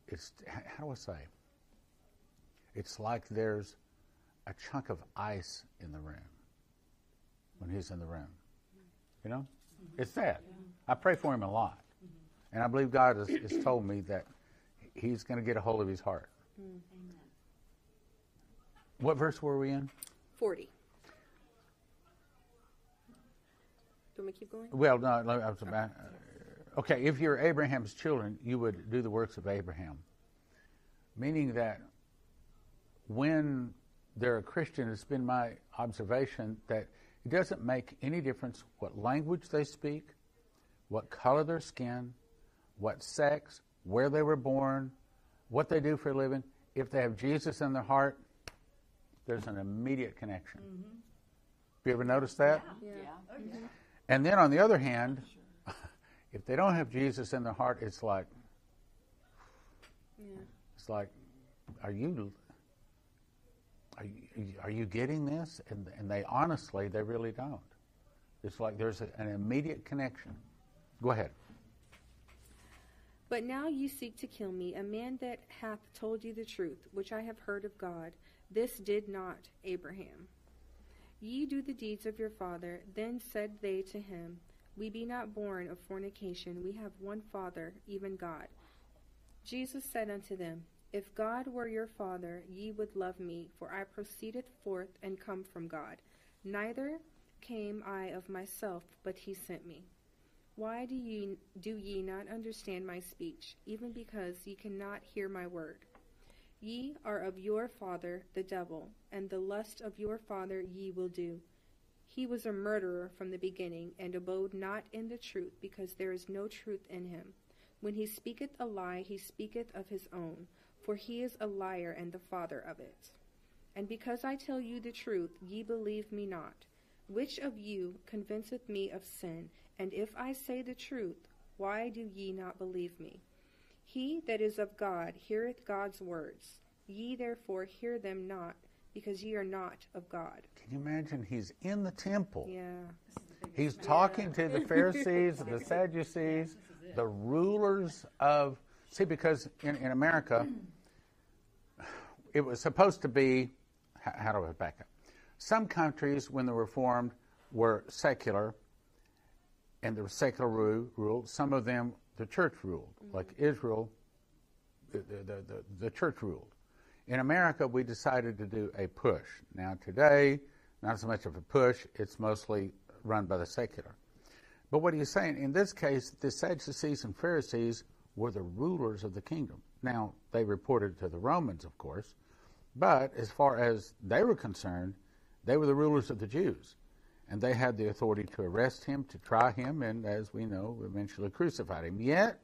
it's, how do I say? It's like there's a chunk of ice in the room when he's in the room. You know? It's sad. I pray for him a lot. And I believe God has, has told me that he's going to get a hold of his heart. Amen. What verse were we in? 40. Do we keep going? Well, no, I was about, uh, okay, if you're Abraham's children, you would do the works of Abraham. Meaning that when they're a Christian, it's been my observation that it doesn't make any difference what language they speak, what color their skin, what sex, where they were born, what they do for a living. If they have Jesus in their heart, there's an immediate connection. Mm-hmm. Have you ever noticed that? Yeah. Oh, yeah. And then on the other hand, (laughs) if they don't have Jesus in their heart, it's like Yeah. it's like, are you are you, are you getting this? And, and they honestly, they really don't. It's like there's a, an immediate connection. Go ahead. But now you seek to kill me, a man that hath told you the truth, which I have heard of God. This did not Abraham. Ye do the deeds of your father. Then said they to him, We be not born of fornication. We have one Father, even God. Jesus said unto them, If God were your Father, ye would love me, for I proceeded forth and come from God. Neither came I of myself, but he sent me. Why do ye do ye not understand my speech, even because ye cannot hear my word? Ye are of your father the devil, and the lust of your father ye will do. He was a murderer from the beginning, and abode not in the truth, because there is no truth in him. When he speaketh a lie, he speaketh of his own, for he is a liar and the father of it. And because I tell you the truth, ye believe me not. Which of you convinceth me of sin? And if I say the truth, why do ye not believe me? He that is of God heareth God's words. Ye therefore hear them not, because ye are not of God. Can you imagine? He's in the temple. Yeah. He's talking to the Pharisees, the Sadducees, the rulers of. See, because in, in America, it was supposed to be. How, how do I back up? Some countries, when they were formed, were secular, and the secular rule. rule. Some of them, the church ruled, mm-hmm. like Israel, the, the, the, the church ruled. In America, we decided to do a push. Now, today, not so much of a push, it's mostly run by the secular. But what he's saying, in this case, the Sadducees and Pharisees were the rulers of the kingdom. Now, they reported to the Romans, of course, but as far as they were concerned, they were the rulers of the Jews. And they had the authority to arrest him, to try him, and as we know, eventually crucified him. Yet,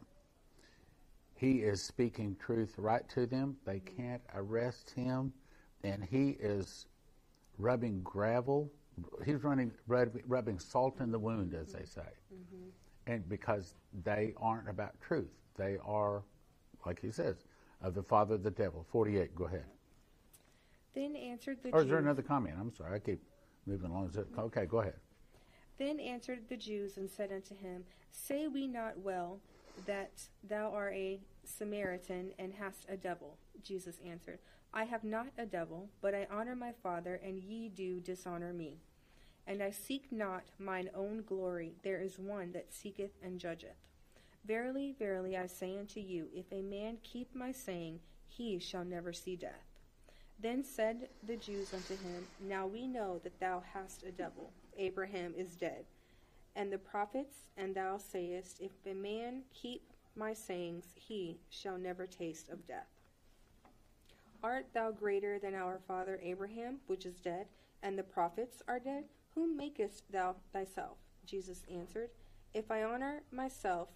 he is speaking truth right to them. They can't arrest him, and he is rubbing gravel. He's running, rubbing, rubbing salt in the wound, as they say, mm-hmm. and because they aren't about truth, they are, like he says, of the father of the devil. Forty-eight. Go ahead. Then answered the Or is Jews. there another comment? I'm sorry, I keep moving along. Okay, go ahead. Then answered the Jews and said unto him, Say we not well that thou art a Samaritan and hast a devil? Jesus answered, I have not a devil, but I honor my Father, and ye do dishonor me. And I seek not mine own glory, there is one that seeketh and judgeth. Verily, verily, I say unto you, if a man keep my saying, he shall never see death. Then said the Jews unto him, Now we know that thou hast a devil. Abraham is dead, and the prophets, and thou sayest, If a man keep my sayings, he shall never taste of death. Art thou greater than our father Abraham, which is dead, and the prophets are dead? Whom makest thou thyself? Jesus answered, If I honor myself,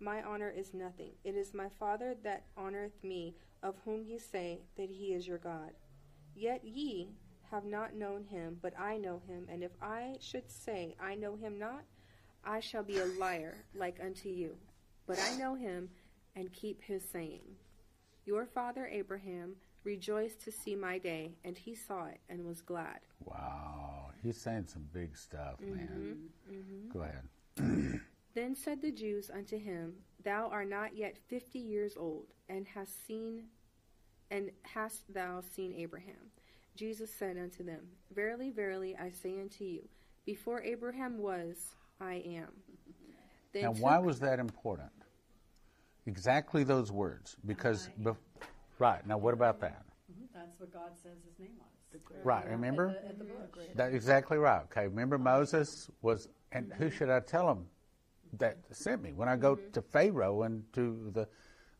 my honor is nothing. It is my Father that honoreth me, of whom ye say that he is your God. Yet ye have not known him, but I know him, and if I should say I know him not, I shall be a liar like unto you. But I know him, and keep his saying. Your father Abraham rejoiced to see my day, and he saw it and was glad. Wow, he's saying some big stuff, man. Mm-hmm. Mm-hmm. Go ahead. (clears throat) Then said the Jews unto him, Thou art not yet fifty years old, and hast seen and hast thou seen Abraham? Jesus said unto them, Verily, verily, I say unto you, before Abraham was, I am. Then Now, took- why was that important? Exactly those words. Because, bef- right, now what about that? Mhm, That's what God says his name was. Right, remember? At the, at the bush. That's exactly right. Okay, remember Moses was, and who should I tell him that sent me? When I go to Pharaoh and to the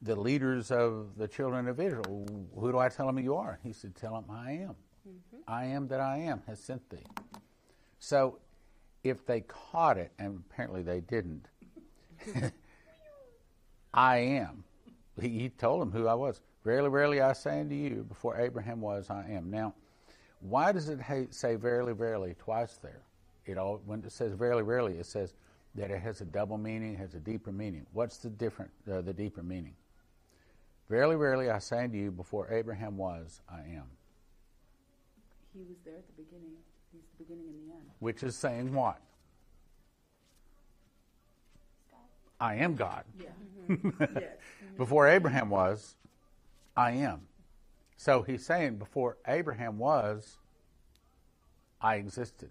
the leaders of the children of Israel, who do I tell them you are? He said, Tell them I am. Mm-hmm. I am that I am has sent thee. So if they caught it, and apparently they didn't, (laughs) I am. He, he told them who I was. Verily, verily, I say unto you, before Abraham was, I am. Now, why does it say verily, verily twice there? It all when it says verily, verily, it says that it has a double meaning, has a deeper meaning. What's the different, uh, the deeper meaning? Verily, verily, I say unto you, before Abraham was, I am. He was there at the beginning. He's the beginning and the end. Which is saying what? I am God. Yeah. (laughs) yes. Before Abraham was, I am. So he's saying, before Abraham was, I existed.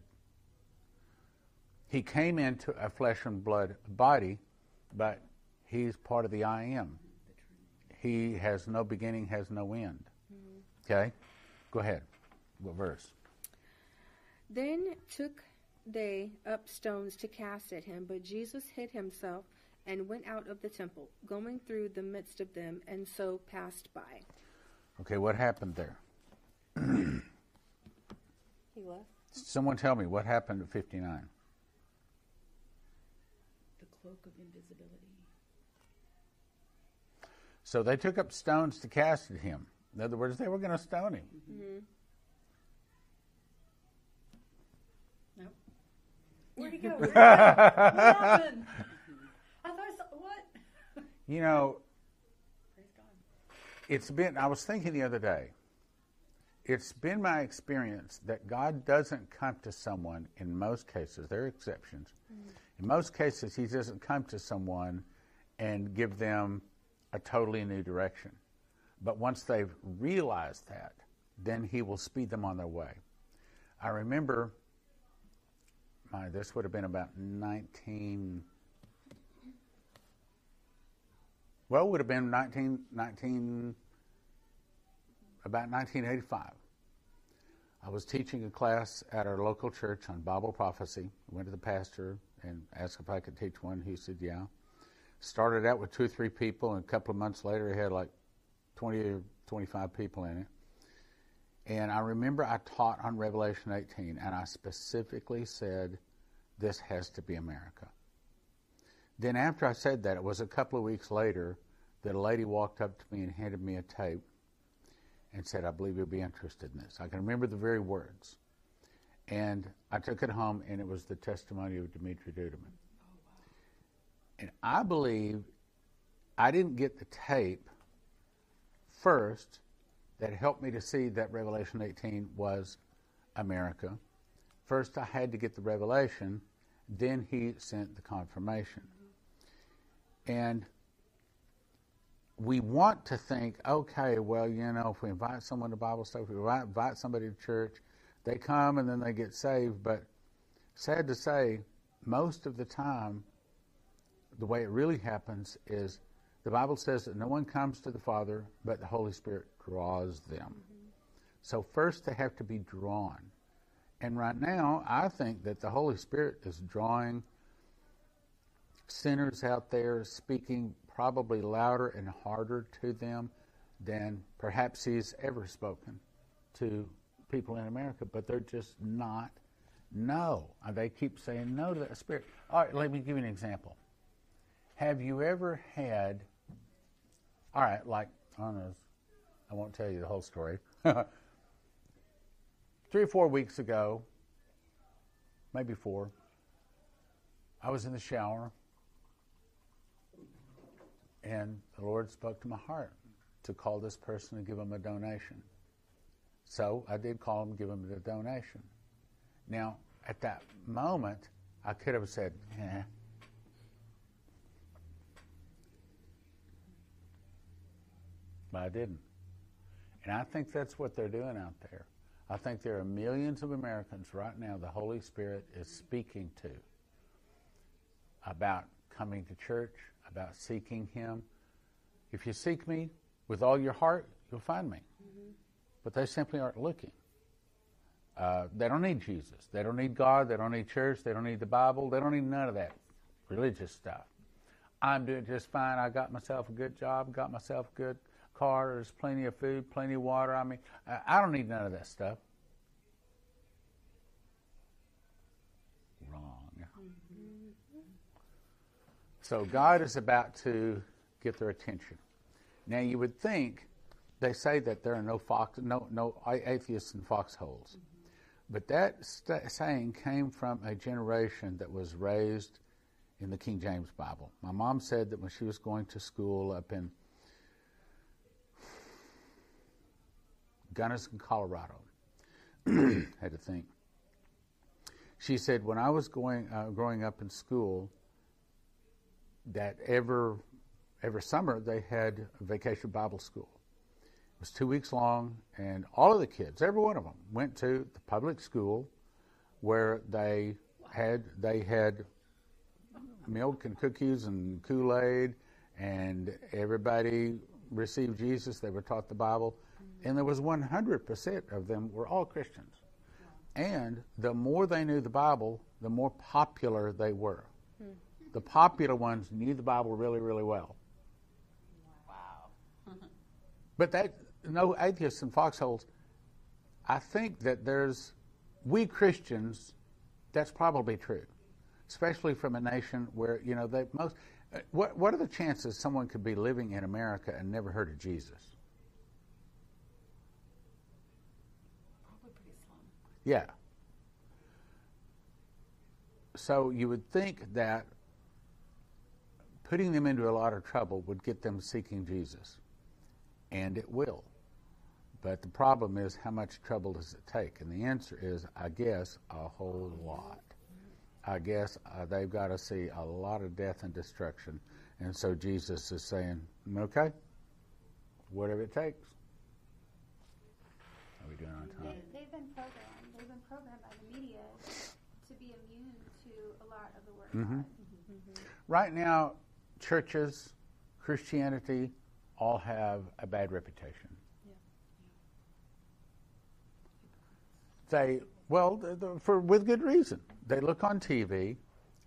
He came into a flesh and blood body, but he's part of the I am. He has no beginning, has no end. Okay? Go ahead. What verse? Then took they up stones to cast at him, but Jesus hid himself and went out of the temple, going through the midst of them, and so passed by. Okay, what happened there? He left. Someone tell me what happened at 59. The cloak of invisibility. So they took up stones to cast at him. In other words, they were going to stone him. Mm-hmm. Nope. Where'd he go? Where'd he go? what happened? I thought I saw, what? (laughs) You know, God. it's been, I was thinking the other day, it's been my experience that God doesn't come to someone in most cases, there are exceptions. In most cases, He doesn't come to someone and give them a totally new direction. But once they've realized that, then He will speed them on their way. I remember, my, this would have been about 19. Well, it would have been 19, 19, about 1985. I was teaching a class at our local church on Bible prophecy. I Went to the pastor and asked if I could teach one. He said, yeah. Started out with two or three people, and a couple of months later, he had like 20 or 25 people in it. And I remember I taught on Revelation 18, and I specifically said, this has to be America. Then, after I said that, it was a couple of weeks later that a lady walked up to me and handed me a tape and said, I believe you'll be interested in this. I can remember the very words. And I took it home, and it was the testimony of Dimitri Duduman. And I believe I didn't get the tape first that helped me to see that Revelation 18 was America. First, I had to get the revelation, then he sent the confirmation. And we want to think, okay, well, you know, if we invite someone to Bible study, if we invite somebody to church, they come and then they get saved. But sad to say, most of the time, the way it really happens is the Bible says that no one comes to the Father, but the Holy Spirit draws them. Mm-hmm. So first they have to be drawn. And right now, I think that the Holy Spirit is drawing sinners out there, speaking probably louder and harder to them than perhaps He's ever spoken to people in America, but they're just not no. Uh, they keep saying no to that Spirit. All right, let me give you an example. Have you ever had, all right, like, I don't know, I won't tell you the whole story. (laughs) Three or four weeks ago, maybe four, I was in the shower and the Lord spoke to my heart to call this person and give him a donation. So I did call him give him the donation. Now, at that moment, I could have said, eh. But I didn't. And I think that's what they're doing out there. I think there are millions of Americans right now the Holy Spirit is speaking to about coming to church, about seeking Him. If you seek me with all your heart, you'll find me. Mm-hmm. But they simply aren't looking. Uh, they don't need Jesus. They don't need God. They don't need church. They don't need the Bible. They don't need none of that religious stuff. I'm doing just fine. I got myself a good job, got myself a good car. There's plenty of food, plenty of water. I mean, I don't need none of that stuff. Wrong. So God is about to get their attention. Now you would think they say that there are no fox, no no atheists in foxholes, but that st- saying came from a generation that was raised in the King James Bible. My mom said that when she was going to school up in Gunnison, Colorado, (clears throat) had to think. She said when I was going uh, growing up in school, that ever every summer they had a vacation Bible school. It was two weeks long, and all of the kids, every one of them, went to the public school where they had they had milk and cookies and Kool Aid, and everybody received Jesus. They were taught the Bible, and there was 100% of them were all Christians. And the more they knew the Bible, the more popular they were. The popular ones knew the Bible really, really well. Wow. But that no atheists in foxholes. I think that there's we Christians. That's probably true, especially from a nation where you know they most. uh, What what are the chances someone could be living in America and never heard of Jesus? Probably pretty slim. Yeah. So you would think that putting them into a lot of trouble would get them seeking Jesus. And it will. But the problem is how much trouble does it take? And the answer is, I guess, a whole lot. I guess uh, they've got to see a lot of death and destruction. And so Jesus is saying, okay, whatever it takes. Are we doing on time? They, they've been programmed. They've been programmed by the media to be immune to a lot of the work. of Mhm. God. Right now, churches, Christianity, all have a bad reputation. They, well, for with good reason. They look on TV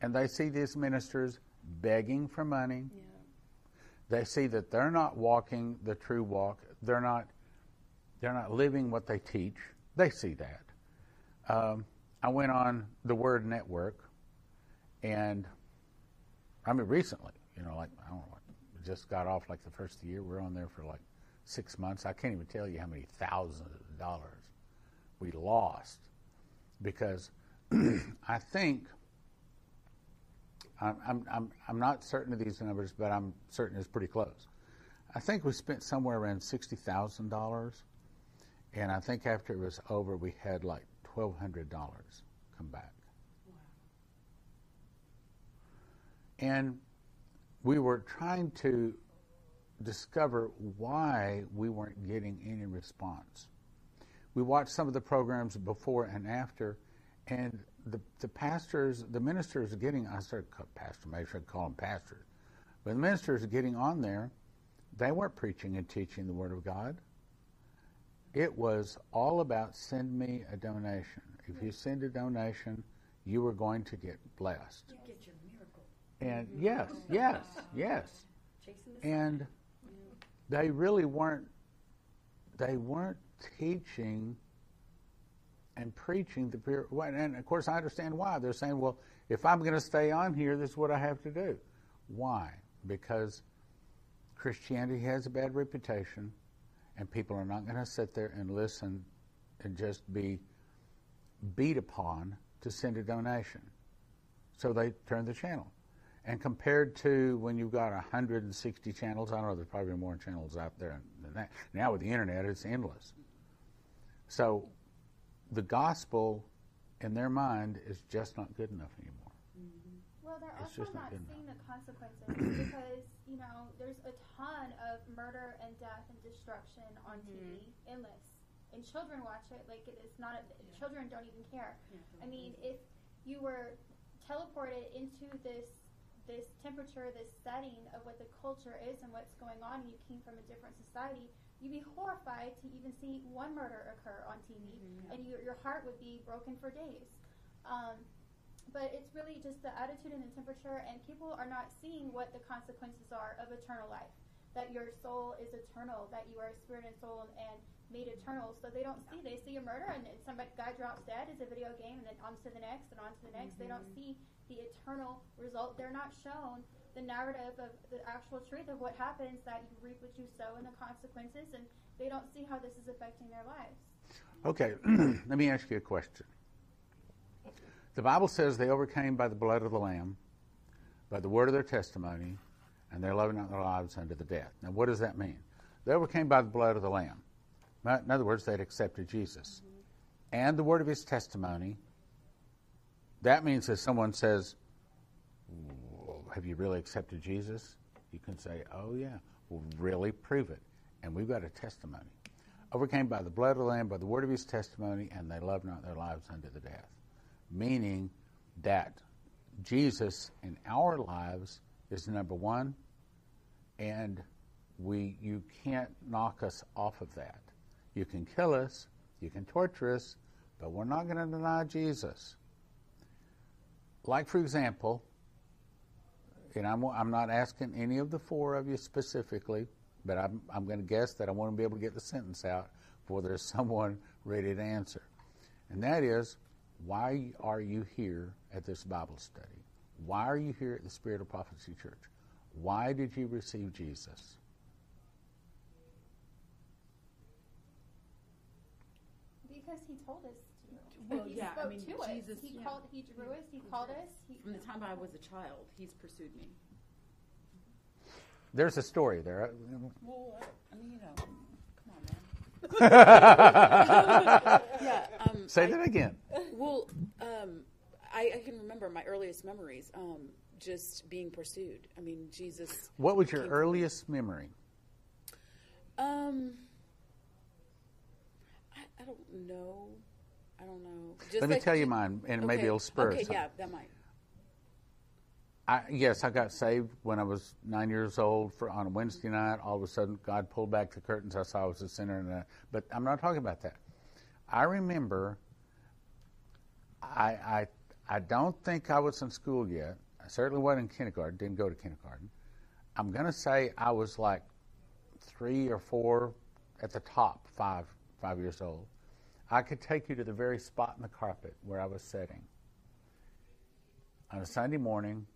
and they see these ministers begging for money. They see that they're not walking the true walk. They're not. They're not living what they teach. They see that. Um, I went on the Word Network, and I mean recently, you know, like I don't know, what, just got off like the first year. We're on there for like six months. I can't even tell you how many thousands of dollars we lost because (clears throat) I think I'm, I'm, I'm, I'm not certain of these numbers, but I'm certain it's pretty close. I think we spent somewhere around sixty thousand dollars, and I think after it was over, we had like twelve hundred dollars come back. And we were trying to discover why we weren't getting any response. We watched some of the programs before and after, and the, the pastors, the ministers getting, I started call pastor, maybe I should call them pastors, but the ministers getting on there. They weren't preaching and teaching the Word of God. It was all about send me a donation. If you send a donation, you are going to get blessed. You Get your miracle. And yes, yes, yes. Chasing the And they really weren't they weren't teaching and preaching the pure and of course I understand why. They're saying, Well, if I'm gonna stay on here, this is what I have to do. Why? Because Christianity has a bad reputation and people are not gonna sit there and listen and just be beat upon to send a donation. So they turn the channel. And compared to when you've got 160 channels, I don't know, there's probably more channels out there than that. Now with the internet, it's endless. So the gospel in their mind is just not good enough anymore. Mm-hmm. Well, they're It's also just not not good seeing the consequences (clears throat) because, you know, there's a ton of murder and death and destruction on mm-hmm. TV, endless. And children watch it like it is not, a, children don't even care. I mean, if you were teleported into this this temperature, this setting of what the culture is and what's going on, and you came from a different society, you'd be horrified to even see one murder occur on TV, and your your heart would be broken for days. Um, but it's really just the attitude and the temperature, and people are not seeing what the consequences are of eternal life. That your soul is eternal, that you are spirit and soul and made eternal. So they don't see. They see a murder, and then some guy drops dead as a video game, and then on to the next, and on to the next. They don't see the eternal result. They're not shown the narrative of the actual truth of what happens that you reap what you sow and the consequences, and they don't see how this is affecting their lives. Okay, (clears throat) let me ask you a question. The Bible says they overcame by the blood of the Lamb, by the word of their testimony, and their loving not their lives unto the death. Now, what does that mean? They overcame by the blood of the Lamb. In other words, they'd accepted Jesus. Mm-hmm. And the word of his testimony. That means that someone says, Have you really accepted Jesus? You can say, Oh, yeah. Well, really prove it. And we've got a testimony. Overcame by the blood of the Lamb, by the word of his testimony, and they loved not their lives unto the death. Meaning that Jesus in our lives is number one, and we you can't knock us off of that. You can kill us, you can torture us, but we're not going to deny Jesus. Like, for example, and I'm, I'm not asking any of the four of you specifically, but I'm, I'm going to guess that I want to be able to get the sentence out before there's (laughs) someone ready to answer. And that is, why are you here at this Bible study? Why are you here at the Spirit of Prophecy Church? Why did you receive Jesus? Because he told us. Well, he yeah, spoke I mean, to Jesus. us. He yeah. called. He drew us. He called us. He, From the time I was a child, he's pursued me. There's a story there. Well, I mean, you know, come on, man. (laughs) yeah. Um, Say I- that again. Well, um, I, I can remember my earliest memories um, just being pursued. I mean, Jesus. What was your came- earliest memory? Um, I, I don't know. I don't know. Just Let me tell you mine, and maybe it'll spur Okay, something. yeah, that might. I, yes, I got saved when I was nine years old for, on a Wednesday night. All of a sudden, God pulled back the curtains. I saw I was a sinner. And uh, but I'm not talking about that. I remember. I, I I don't think I was in school yet. I certainly wasn't in kindergarten. Didn't go to kindergarten. I'm going to say I was like three or four, at the top, five five years old. I could take you to the very spot in the carpet where I was sitting on a Sunday morning,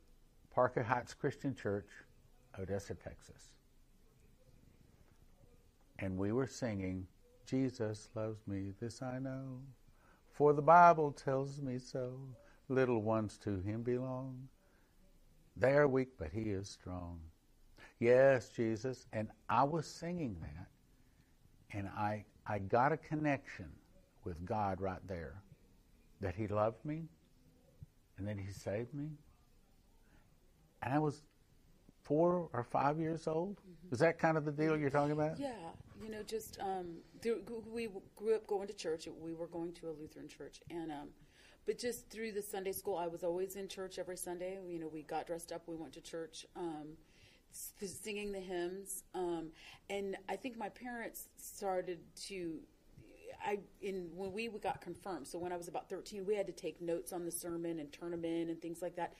Parker Heights Christian Church, Odessa, Texas. And we were singing, Jesus loves me, this I know, for the Bible tells me so. Little ones to him belong. They are weak, but he is strong. Yes, Jesus. And I was singing that, and I, I got a connection with God right there that he loved me and then he saved me. And I was four or five years old. Is that kind of the deal you're talking about? Yeah, you know, just um, through, we grew up going to church. We were going to a Lutheran church, and um, but just through the Sunday school, I was always in church every Sunday. You know, we got dressed up, we went to church, um, singing the hymns, um, and I think my parents started to. I in when we got confirmed. So when I was about thirteen, we had to take notes on the sermon and turn them in and things like that.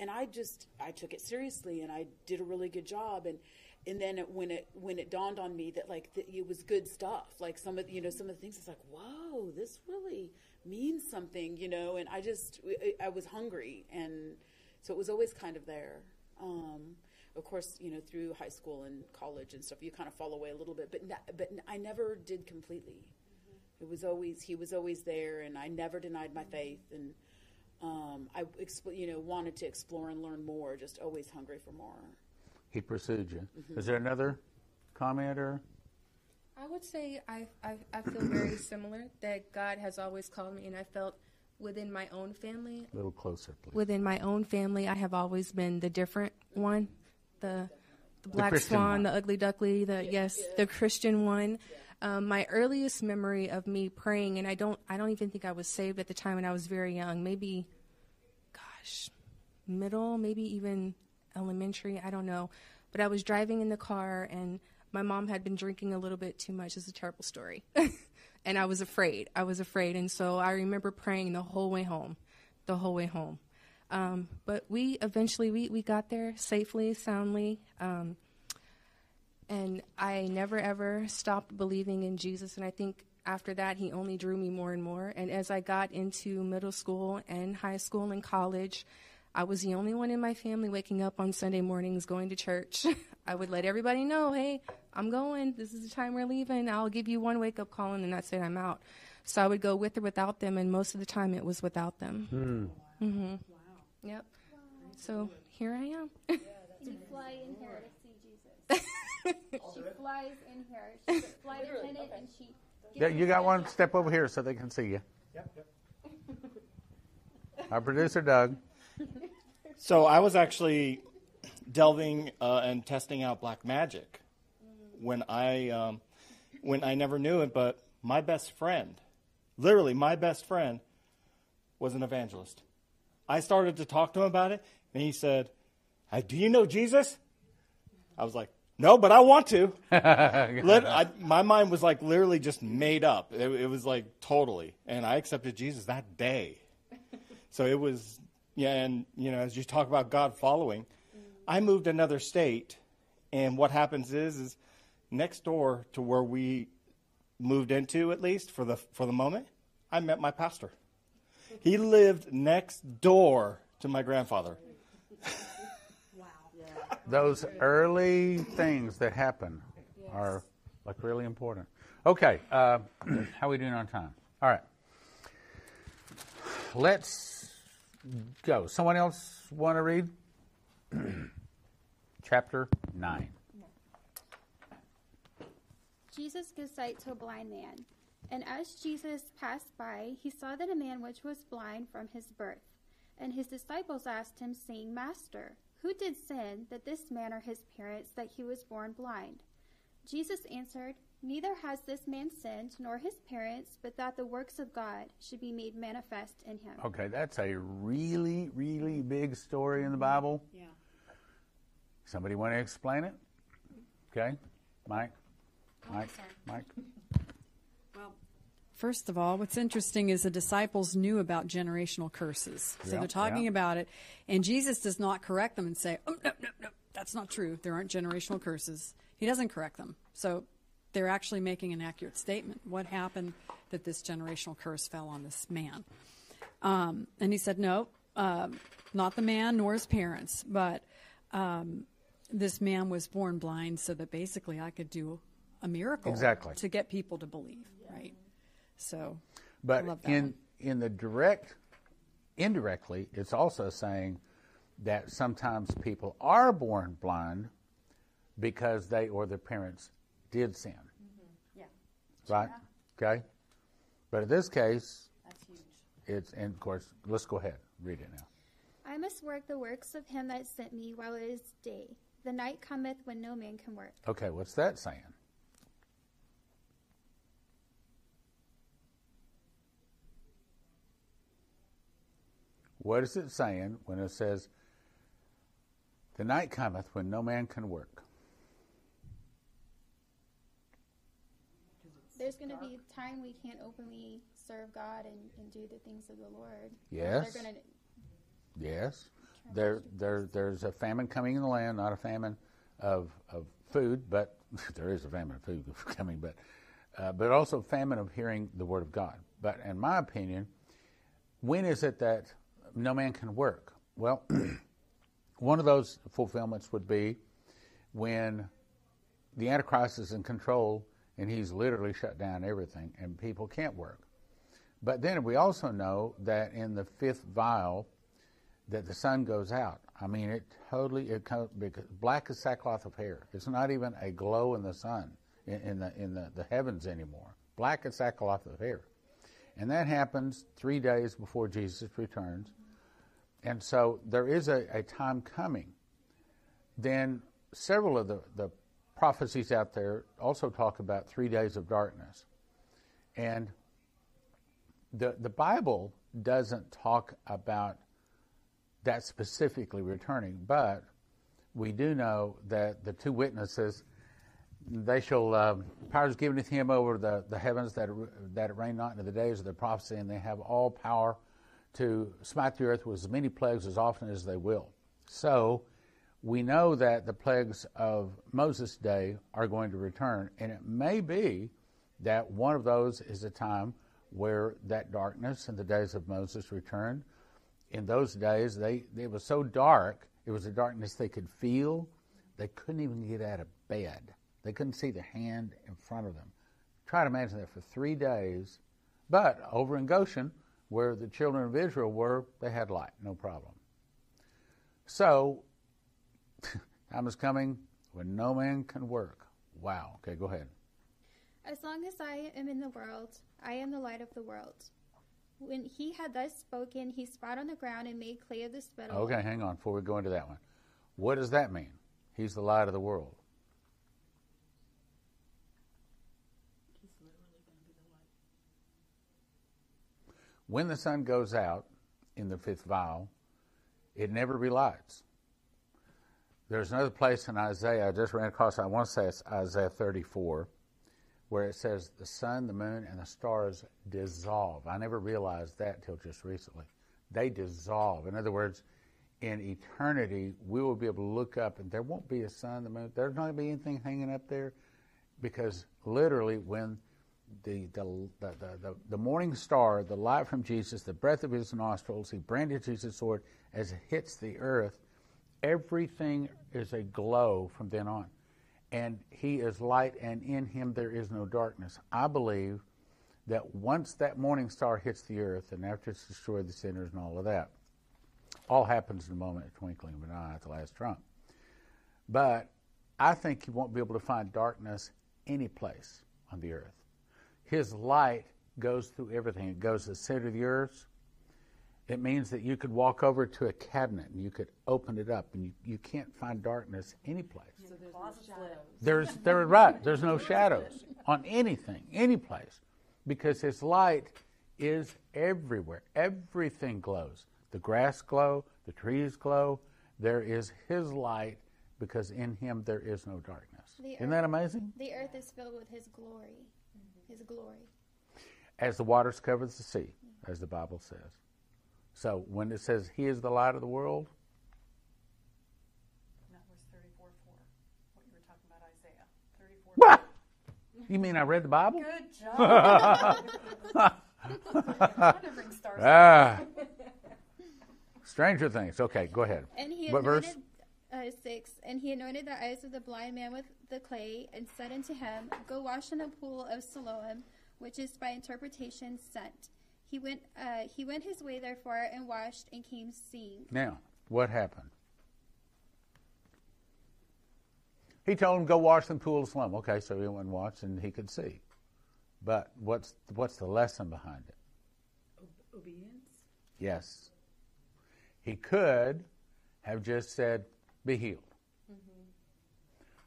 And I just I took it seriously and I did a really good job. And and then it, when it when it dawned on me that like it was good stuff, like some of you know some of the things, it's like whoa, this really means something, you know. And I just I- was hungry, and so it was always kind of there. Um, of course, you know, through high school and college and stuff, you kind of fall away a little bit, but but I never did completely. It was always he was always there, and I never denied my faith, and um, I expl- you know wanted to explore and learn more. Just always hungry for more. He pursued you. Is there another comment or? I would say I, I, I feel very similar that God has always called me, and I felt within my own family, A little closer, please. within my own family, I have always been the different one, the the black Christian swan, one. the ugly duckly, the yes, the Christian one. Um, my earliest memory of me praying, and I don't, I don't even think I was saved at the time, and I was very young, maybe, gosh, middle, maybe even elementary, I don't know. But I was driving in the car, and my mom had been drinking a little bit too much. It's a terrible story. (laughs) and I was afraid. I was afraid. And so I remember praying the whole way home, the whole way home. Um, but we eventually, we, we got there safely, soundly. Um, and I never ever stopped believing in Jesus. And I think after that, he only drew me more and more. And as I got into middle school and high school and college, I was the only one in my family waking up on Sunday mornings going to church. (laughs) I would let everybody know, hey, I'm going. This is the time we're leaving. I'll give you one wake up call, and then that's it. I'm out. So I would go with or without them, and most of the time it was without them. Mm-hmm. Yep. So here I am. (laughs) You fly in here to see Jesus. She flies in here. She's (laughs) a flight attendant, and she. Yeah, you got one step over here so they can see you. Yep, yep. Our producer, Doug. So I was actually delving uh, and testing out black magic when I um, when I never knew it, but my best friend, literally my best friend, was an evangelist. I started to talk to him about it, and he said, "Do you know Jesus?" I was like, "No, but I want to." (laughs) I, my mind was like literally just made up. It, it was like totally, and I accepted Jesus that day. So it was, yeah, and you know, as you talk about God following, I moved another state, and what happens is, is next door to where we moved into, at least for the for the moment, I met my pastor. He lived next door to my grandfather. (laughs) Those early things that happen are like really important. Okay, uh, (clears throat) how are we doing on time? All right. Let's go. Someone else want to read? (clears throat) Chapter 9. Jesus gives sight to a blind man. And as Jesus passed by, he saw that a man which was blind from his birth. And his disciples asked him, saying, Master, who did sin, that this man or his parents, that he was born blind? Jesus answered, Neither has this man sinned, nor his parents, but that the works of God should be made manifest in him. Okay, that's a really, really big story in the Bible. Yeah. Somebody want to explain it? Okay, Mike? Oh, Mike? First of all, what's interesting is the disciples knew about generational curses. So Yeah, they're talking yeah. about it, and Jesus does not correct them and say, "Oh no, no, no, that's not true. There aren't generational curses." He doesn't correct them. So they're actually making an accurate statement. What happened that this generational curse fell on this man? Um, and he said, "No, um, not the man nor his parents, but um, this man was born blind, so that basically I could do a miracle Exactly. to get people to believe, right? So, But love that in one. in the direct, indirectly, it's also saying that sometimes people are born blind because they or their parents did sin. Mm-hmm. yeah, Right? Okay. But in this case, that's huge. it's and of course, let's go ahead read it now. I must work the works of him that sent me while it is day. The night cometh when no man can work. Okay, what's that saying? What is it saying when it says, The night cometh when no man can work? There's going to be a time we can't openly serve God and, and do the things of the Lord. Yes. They're to. Yes. There, there, there's a famine coming in the land, not a famine of, of food, but (laughs) there is a famine of food (laughs) coming, but, uh, but also famine of hearing the word of God. But in my opinion, when is it that no man can work? Well, (clears throat) one of those fulfillments would be when the Antichrist is in control and he's literally shut down everything and people can't work. But then we also know that in the fifth vial, that the sun goes out. I mean, it totally it comes because black as sackcloth of hair. It's not even a glow in the sun in, in the in the, the heavens anymore. Black as sackcloth of hair, and that happens three days before Jesus returns. And so there is a, a time coming. Then several of the, the prophecies out there also talk about three days of darkness. And the the Bible doesn't talk about that specifically returning, but we do know that the two witnesses, they shall uh, is given to him over the, the heavens that it, that it rain not into the days of the prophecy, and they have all power to smite the earth with as many plagues as often as they will. So we know that the plagues of Moses' day are going to return, and it may be that one of those is a time where that darkness in the days of Moses returned in those days, they it was so dark. It was a darkness they could feel. They couldn't even get out of bed. They couldn't see the hand in front of them. Try to imagine that for three days. But over in Goshen, where the children of Israel were, they had light, no problem. So, (laughs) time is coming when no man can work. Wow. Okay, go ahead. As long as I am in the world, I am the light of the world. When he had thus spoken, he spat on the ground and made clay of the spittle. Okay, hang on before we go into that one. What does that mean? He's the light of the world. When the sun goes out in the fifth vial, it never relights. There's another place in Isaiah, I just ran across, I want to say it's Isaiah 34, where it says the sun, the moon, and the stars dissolve. I never realized that till just recently. They dissolve. In other words, in eternity, we will be able to look up and there won't be a sun, the moon, there's not going to be anything hanging up there because literally when the, the, the, the, morning star, the light from Jesus, the breath of his nostrils, he brandishes his sword as it hits the earth, everything is a glow from then on. And he is light, and in him there is no darkness. I believe that once that morning star hits the earth, and after it's destroyed the sinners and all of that, all happens in a moment, a twinkling of an eye at the last trump. But I think you won't be able to find darkness any place on the earth. His light goes through everything. It goes to the center of the earth. It means that you could walk over to a cabinet and you could open it up and you, you can't find darkness any place. So there's no shadows. There's there right. There's no shadows on anything, any place. Because his light is everywhere. Everything glows. The grass glow, the trees glow. There is his light because in him there is no darkness. The Isn't earth- that amazing? The earth is filled with his glory. His glory. As the waters cover the sea, as the Bible says. So when it says he is the light of the world, That was 34 4, what you were talking about, Isaiah. 34 What? You mean I read the Bible? Good (laughs) job. Trying to bring stars. Ah. Stranger things. Okay, go ahead. And he What verse? Anointed uh, six, and he anointed the eyes of the blind man with the clay, and said unto him, Go wash in the pool of Siloam, which is by interpretation sent. He went. Uh, he went his way therefore, and washed, and came seeing. Now, what happened? He told him go wash in the pool of Siloam. Okay, so he went and washed, and he could see. But what's what's the lesson behind it? Obedience? Yes, he could have just said, "Be healed,"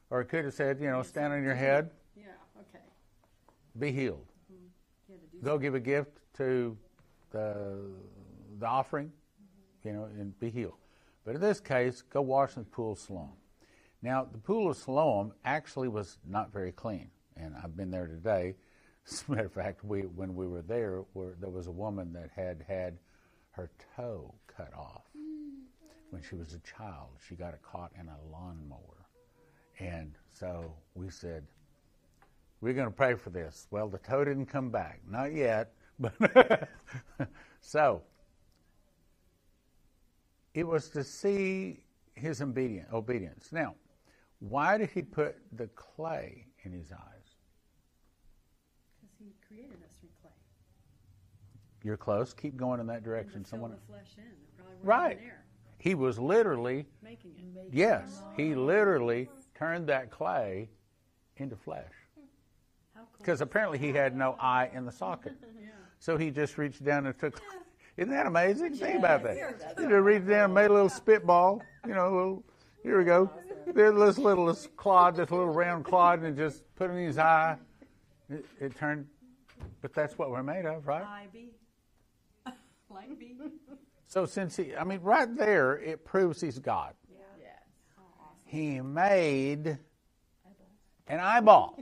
or it could have said, "You know, stand on your head, Yeah, okay. be healed." To Go give a gift to the the offering, you know, and be healed. But in this case, go wash in the pool of Siloam. Now, the pool of Siloam actually was not very clean, and I've been there today. (laughs) As a matter of fact, we when we were there, where there was a woman that had had her toe cut off when she was a child. She got it caught in a lawnmower, and so we said, we're going to pray for this. Well, the toe didn't come back, not yet, (laughs) but (laughs) so it was to see his obedience. Now, why did he put the clay in his eyes? Because he created us from clay. You're close. Keep going in that direction. And to fill Someone, the flesh in. Wasn't right? There, He was literally, making it. yes, he literally turned that clay into flesh. How cool. Because apparently he had no eye in the socket. (laughs) So he just reached down and took. Isn't that amazing? Think about that. He just reached down and made a little spitball. You know, a little, here we go. There's this little this clod, this little round clod, and just put it in his eye. It, it turned. But that's what we're made of, right? I be. (laughs) like be. So since he, I mean, right there, it proves he's God. Yeah. He made an eyeball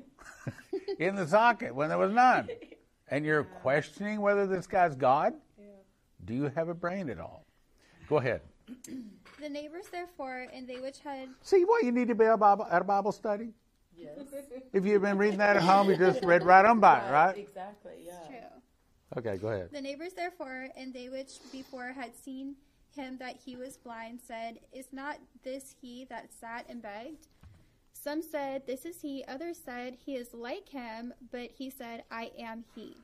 (laughs) in the socket when there was none. And you're questioning whether this guy's God? Yeah. Do you have a brain at all? Go ahead. The neighbors therefore, and they which had See why you need to be a Bible, at a Bible study? Yes. If you've been reading that at home, you just read right on by it, (laughs) right? Exactly, yeah. true. Okay, go ahead. The neighbors therefore, and they which before had seen him that he was blind said, Is not this he that sat and begged? Some said, This is he. Others said, He is like him. But he said, I am he.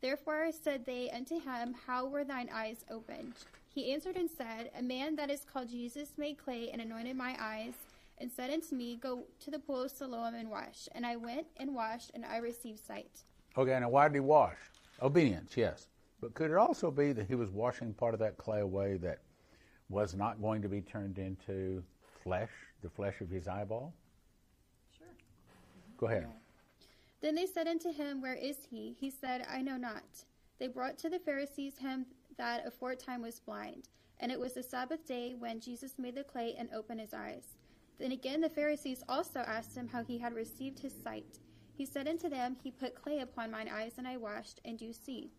Therefore said they unto him, How were thine eyes opened? He answered and said, A man that is called Jesus made clay and anointed my eyes, and said unto me, Go to the pool of Siloam and wash. And I went and washed, and I received sight. Okay, now why did he wash? Obedience, yes. But could it also be that he was washing part of that clay away that was not going to be turned into flesh, the flesh of his eyeball? Sure. Mm-hmm. Go ahead. Then they said unto him, Where is he? He said, I know not. They brought to the Pharisees him that aforetime was blind. And it was the Sabbath day when Jesus made the clay and opened his eyes. Then again the Pharisees also asked him how he had received his sight. He said unto them, He put clay upon mine eyes, and I washed, and do see.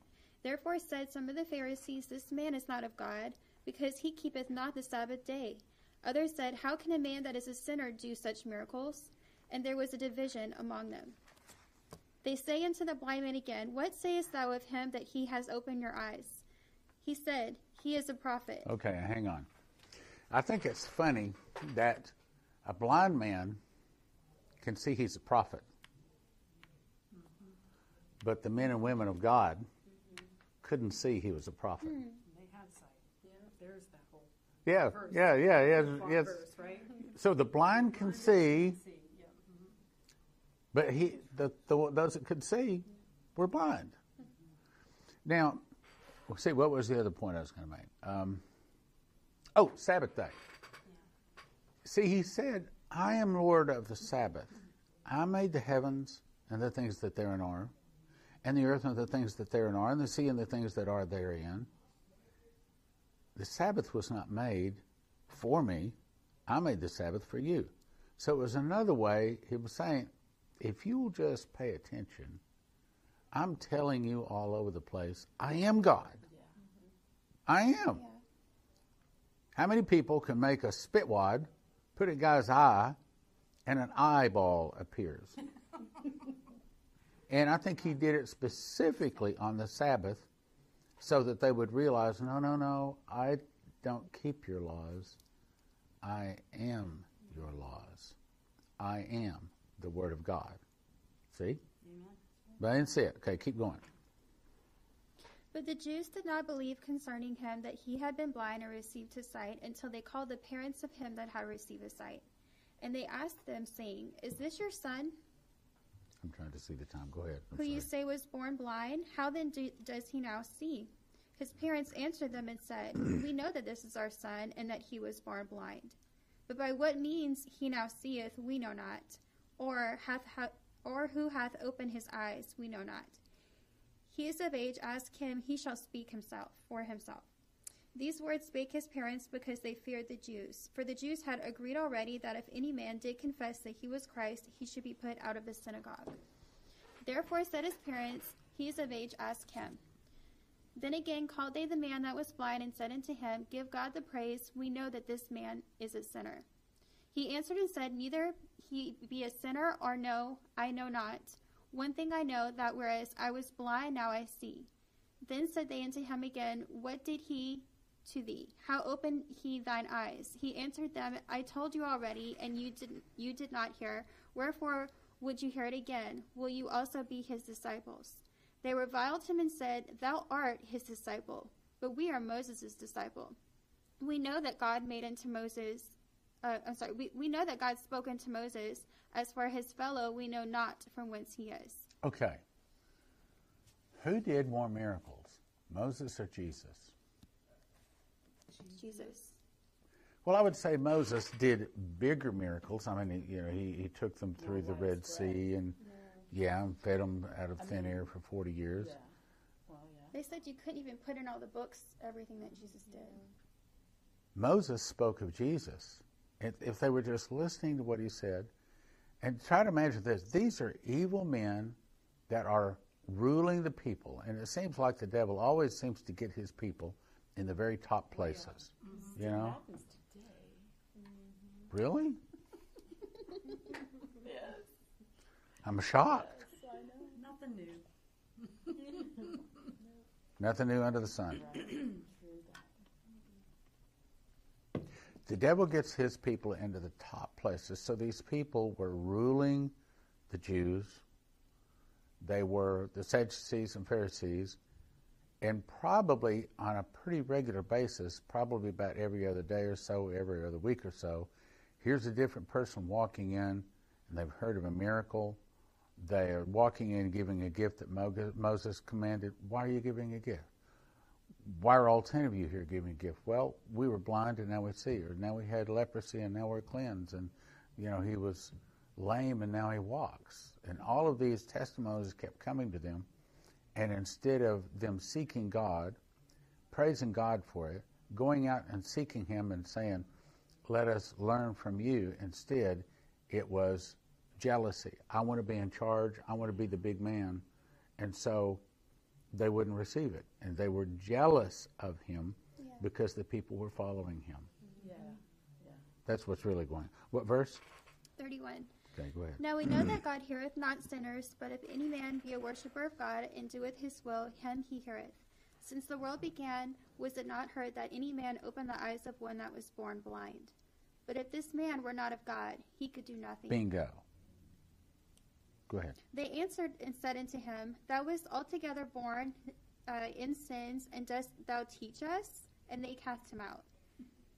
Therefore said some of the Pharisees, This man is not of God, because he keepeth not the Sabbath day. Others said, How can a man that is a sinner do such miracles? And there was a division among them. They say unto the blind man again, What sayest thou of him that he has opened your eyes? He said, He is a prophet. Okay, hang on. I think it's funny that a blind man can see he's a prophet, but the men and women of God couldn't see he was a prophet. They had sight. Yeah, there's that whole Yeah, verse. yeah, yeah, yes, yes. verse, right? So the blind can see, See, yeah. but he, the, the those that could see, were blind. Now, well, see, what was the other point I was going to make? Um, oh, Sabbath day. See, he said, "I am Lord of the Sabbath. I made the heavens and the things that therein are, and the earth and the things that therein are, and the sea and the things that are therein." The Sabbath was not made for me. I made the Sabbath for you. So it was another way he was saying, if you'll just pay attention, I'm telling you all over the place, I am God. I am. How many people can make a spitwad, put a guy's eye, and an eyeball appears? (laughs) and I think he did it specifically on the Sabbath so that they would realize no, no, no, I don't keep your laws. I am your laws. I am the Word of God. See? But I didn't see it. Okay, keep going. But the Jews did not believe concerning him that he had been blind and received his sight until they called the parents of him that had received his sight. And they asked them, saying, Is this your son, I'm trying to see the time. Go ahead. I'm who you say was born blind? How then do, does he now see? His parents answered them and said, We know that this is our son, and that he was born blind. But by what means he now seeth, we know not, or hath ha- or who hath opened his eyes, we know not. He is of age, ask him, he shall speak himself for himself. These words spake his parents because they feared the Jews. For the Jews had agreed already that if any man did confess that he was Christ, he should be put out of the synagogue. Therefore said his parents, He is of age, ask him. Then again called they the man that was blind, and said unto him, Give God the praise, we know that this man is a sinner. He answered and said, Neither he be a sinner or no, I know not. One thing I know, that whereas I was blind, now I see. Then said they unto him again, What did he to thee? How opened he thine eyes? He answered them, I told you already, and you did you did not hear. Wherefore would you hear it again? Will you also be his disciples? They reviled him and said, Thou art his disciple, but we are Moses' disciple. We know that God made unto Moses uh, I'm sorry, we, we know that God spoke unto Moses. As for his fellow, we know not from whence he is. Okay. Who did more miracles, Moses or Jesus? Jesus. Well, I would say Moses did bigger miracles. I mean, he, you know, he, he took them through the Red Sea and yeah, and fed them out of thin air for forty years. They said you couldn't even put in all the books everything that Jesus did. Mm-hmm. Moses spoke of Jesus. If, if they were just listening to what he said, and try to imagine this: these are evil men that are ruling the people, and it seems like the devil always seems to get his people in the very top oh, places. Mm-hmm. You know? Really? (laughs) yes. I'm shocked. Nothing new. (laughs) Nothing new under the sun. The devil gets his people into the top places. So these people were ruling the Jews, they were the Sadducees and Pharisees, and probably on a pretty regular basis, probably about every other day or so, every other week or so, here's a different person walking in, and they've heard of a miracle. They are walking in giving a gift that Moses commanded. Why are you giving a gift? Why are all ten of you here giving a gift? Well, we were blind and now we see, or now we had leprosy and now we're cleansed, and you know he was lame and now he walks. And all of these testimonies kept coming to them. And instead of them seeking God, praising God for it, going out and seeking Him and saying, Let us learn from you, instead, it was jealousy. I want to be in charge. I want to be the big man. And so they wouldn't receive it. And they were jealous of Him Yeah. because the people were following Him. Yeah. That's what's really going on. What verse? 31. Okay, go ahead. Now we know that (clears throat) God heareth not sinners, but if any man be a worshipper of God and doeth his will, him he heareth. Since the world began, was it not heard that any man opened the eyes of one that was born blind? But if this man were not of God, he could do nothing. Bingo. Go ahead. They answered and said unto him, Thou wast altogether born uh, in sins, and dost thou teach us? And they cast him out.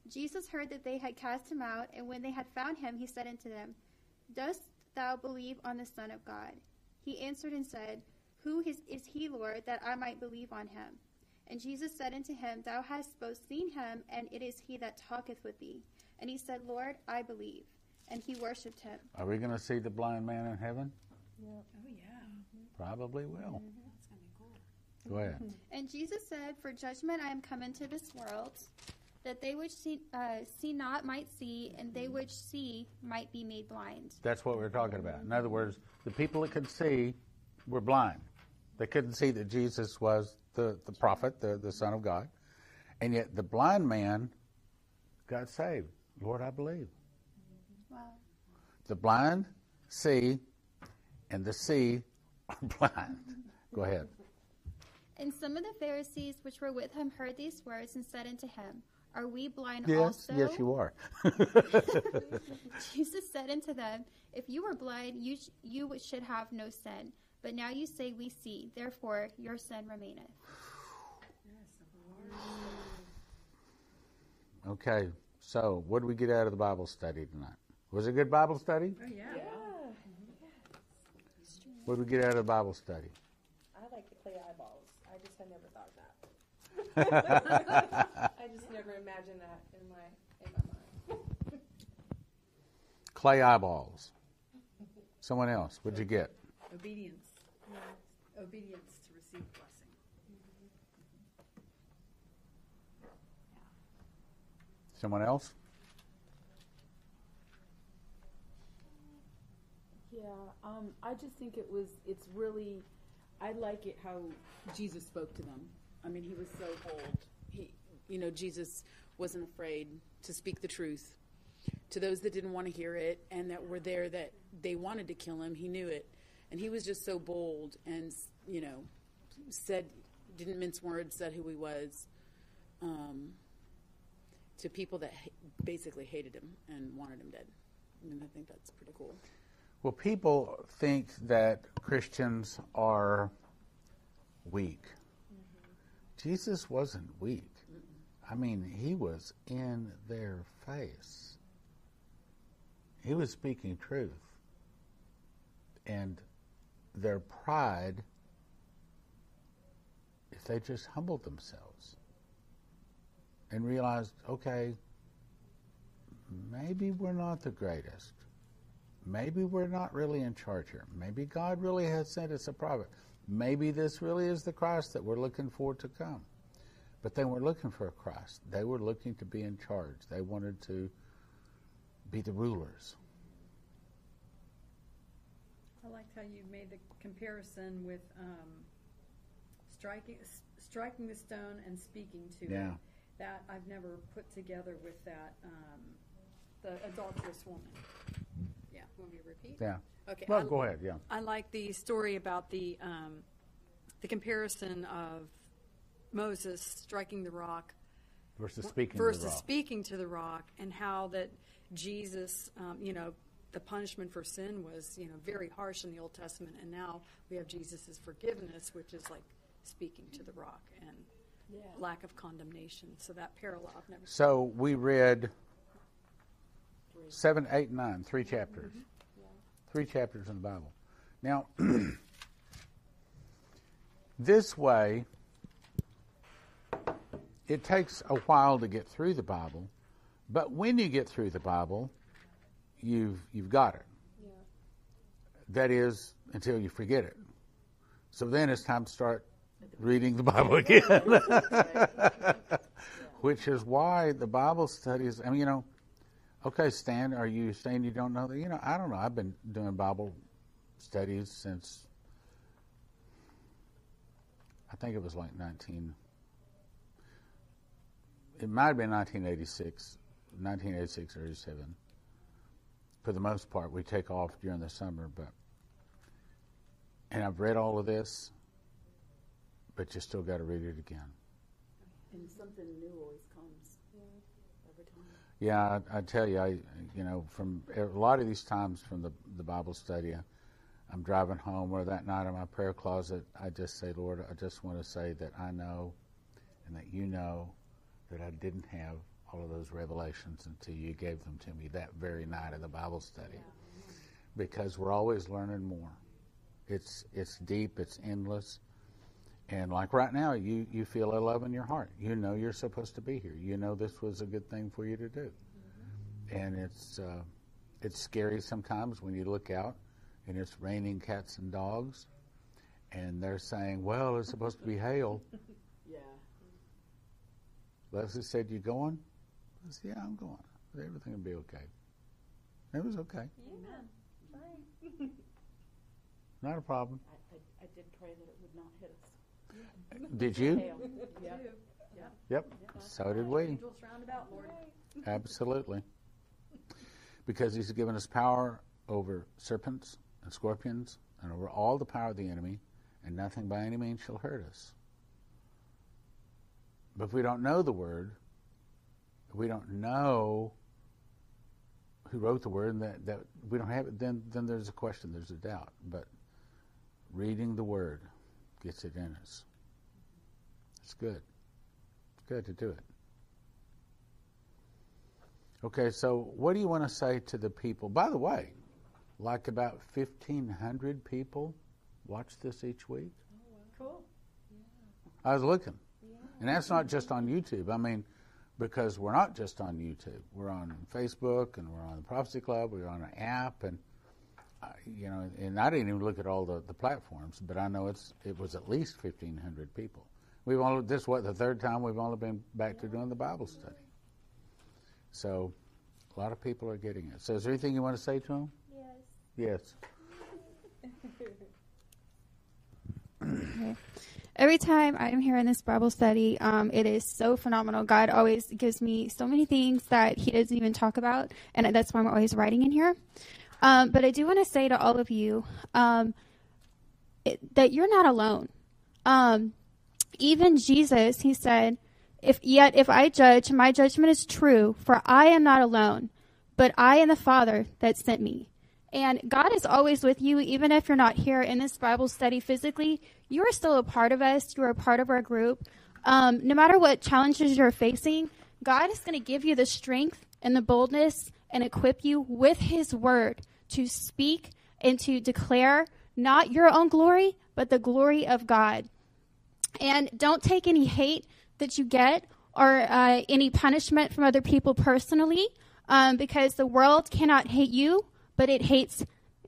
Jesus heard that they had cast him out, and when they had found him, he said unto them, Dost thou believe on the Son of God? He answered and said, Who is, is he, Lord, that I might believe on him? And Jesus said unto him, Thou hast both seen him, and it is he that talketh with thee. And he said, Lord, I believe. And he worshipped him. Are we going to see the blind man in heaven? Oh, yeah. Probably will. Mm-hmm. That's gonna be cool. Go ahead. And Jesus said, For judgment I am come into this world, that they which see, uh, see not might see, and they which see might be made blind. That's what we're talking about. In other words, the people that could see were blind. They couldn't see that Jesus was the, the prophet, the, the Son of God. And yet the blind man got saved. Lord, I believe. Wow. The blind see, and the see are (laughs) blind. Go ahead. And some of the Pharisees which were with him heard these words and said unto him, Are we blind Yes, also? yes, you are. (laughs) (laughs) Jesus said unto them, If you were blind, you, sh- you should have no sin. But now you say, We see, therefore your sin remaineth. Okay, so what did we get out of the Bible study tonight? Was it a good Bible study? Oh, yeah. What did we get out of the Bible study? I like to play eyeballs. I just had never thought of that. I just never imagined that in my in my mind. Clay eyeballs. Someone else, what'd you get? Obedience. Obedience to receive blessing. Someone else? Yeah, um, I just think it was, it's really, I like it how Jesus spoke to them. I mean, he was so bold. He, you know, Jesus wasn't afraid to speak the truth to those that didn't want to hear it and that were there that they wanted to kill him. He knew it. And he was just so bold and, you know, said, didn't mince words, said who he was um, to people that ha- basically hated him and wanted him dead. And I think that's pretty cool. Well, people think that Christians are weak. Jesus wasn't weak. I mean, he was in their face. He was speaking truth. And their pride, if they just humbled themselves and realized, okay, maybe we're not the greatest maybe we're not really in charge here. Maybe God really has sent us a prophet. Maybe this really is the Christ that we're looking for to come. But they weren't looking for a Christ. They were looking to be in charge. They wanted to be the rulers. I liked how you made the comparison with um, striking striking the stone and speaking to Yeah. it. That I've never put together with that um, the adulterous woman. Yeah, want me to repeat? Yeah. Okay. Well, I- go ahead. Yeah. I like the story about the um, the comparison of Moses striking the rock versus speaking versus to the rock. speaking to the rock, and how that Jesus, um, you know, the punishment for sin was, you know, very harsh in the Old Testament, and now we have Jesus' forgiveness, which is like speaking to the rock and lack of condemnation. So that parallel, I've never. So we read seven, eight, nine, three chapters. Three chapters in the Bible. Now, (clears throat) this way, it takes a while to get through the Bible, but when you get through the Bible, you've you've got it. That is until you forget it. So then it's time to start reading the Bible again. (laughs) (laughs) Which is why the Bible studies, I mean, you know, okay, Stan, are you saying you don't know that? You know, I don't know. I've been doing Bible studies since, I think it was like 19, it might have been 1986, 1986 or 87. For the most part, we take off during the summer, but, and I've read all of this, but you still got to read it again. And something new always. Yeah, I, I tell you, I you know from a lot of these times from the the Bible study, I'm driving home or that night in my prayer closet, I just say, Lord, I just want to say that I know, and that you know, that I didn't have all of those revelations until you gave them to me that very night in the Bible study, because we're always learning more. It's it's deep, it's endless. And like right now, you, you feel a love in your heart. You know you're supposed to be here. You know this was a good thing for you to do. And it's uh, it's scary sometimes when you look out and it's raining cats and dogs, and they're saying, "Well, it's supposed to be hail." (laughs) Yeah. Leslie said, "You going?" I said, "Yeah, I'm going. Everything will be okay." It was okay. Amen. (laughs) Not a problem. I, I, I did pray that it would not hit us. Did you? Yep. Yep. So did we. Angels round about, Lord. Absolutely. Because he's given us power over serpents and scorpions and over all the power of the enemy, and nothing by any means shall hurt us. But if we don't know the word, if we don't know who wrote the word, and that, that we don't have it, then, then there's a question, there's a doubt. But reading the word gets it in us. It's good. It's good to do it. Okay, so what do you want to say to the people? By the way, like about 1,500 people watch this each week. Oh, Cool. I was looking. And that's not just on YouTube. I mean, because we're not just on YouTube. We're on Facebook and we're on the Prophecy Club. We're on an app. And, you know, and I didn't even look at all the, the platforms, but I know it's it was at least 1,500 people. We've only, this what, the third time we've only been back to doing the Bible study. So a lot of people are getting it. So is there anything you want to say to them? Yes. Yes. (laughs) Every time I'm here in this Bible study, um, it is so phenomenal. God always gives me so many things that He doesn't even talk about, and that's why I'm always writing in here. Um, but I do want to say to all of you um, it, that you're not alone. Um, even Jesus, He said, "If yet if I judge, my judgment is true, for I am not alone, but I and the Father that sent me." And God is always with you, even if you're not here in this Bible study physically. You are still a part of us. You are a part of our group. Um, no matter what challenges you're facing, God is going to give you the strength and the boldness and equip you with His word to speak and to declare not your own glory, but the glory of God. And don't take any hate that you get or uh, any punishment from other people personally, um, because the world cannot hate you, but it hates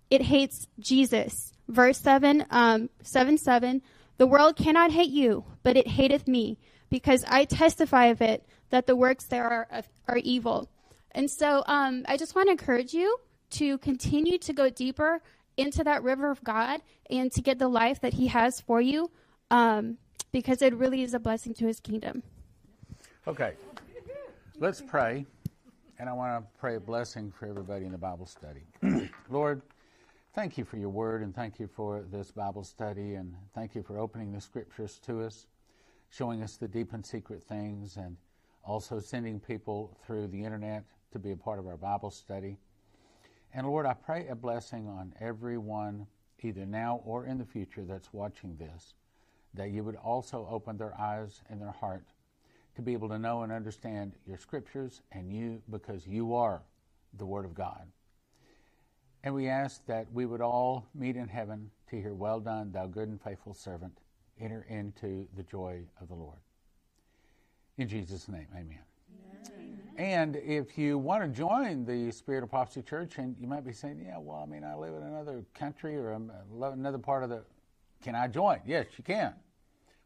it hates Jesus. Verse seven, um, seven, seven. The world cannot hate you, but it hateth me, because I testify of it that the works there are are evil. And so, um, I just want to encourage you to continue to go deeper into that river of God and to get the life that He has for you, um, because it really is a blessing to His kingdom. Okay. Let's pray. And I want to pray a blessing for everybody in the Bible study. (clears throat) Lord, thank you for your word and thank you for this Bible study and thank you for opening the scriptures to us, showing us the deep and secret things and also sending people through the internet to be a part of our Bible study. And Lord, I pray a blessing on everyone, either now or in the future, that's watching this, that you would also open their eyes and their heart to be able to know and understand your scriptures and you because you are the Word of God. And we ask that we would all meet in heaven to hear, Well done, thou good and faithful servant. Enter into the joy of the Lord. In Jesus' name, amen. And if you want to join the Spirit of Prophecy Church, and you might be saying, Yeah, well, I mean, I live in another country or uh, another part of the. Can I join? Yes, you can.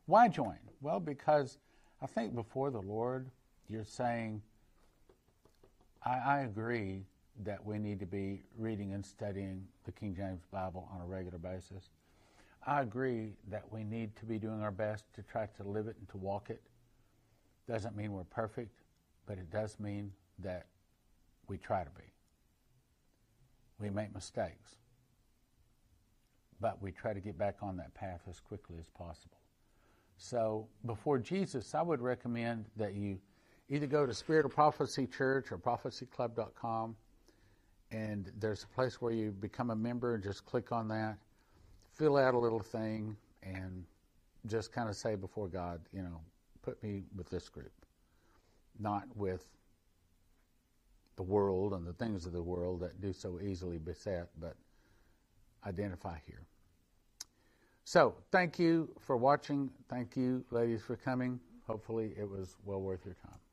Why join? Well, because I think before the Lord, you're saying, I, I agree that we need to be reading and studying the King James Bible on a regular basis. I agree that we need to be doing our best to try to live it and to walk it. Doesn't mean we're perfect, but it does mean that we try to be. We make mistakes, but we try to get back on that path as quickly as possible. So before Jesus, I would recommend that you either go to Spirit of Prophecy Church or prophecyclub.com, and there's a place where you become a member and just click on that, fill out a little thing, and just kind of say before God, you know, put me with this group, not with the world and the things of the world that do so easily beset, but identify here. So, thank you for watching. Thank you, ladies, for coming. Hopefully, it was well worth your time.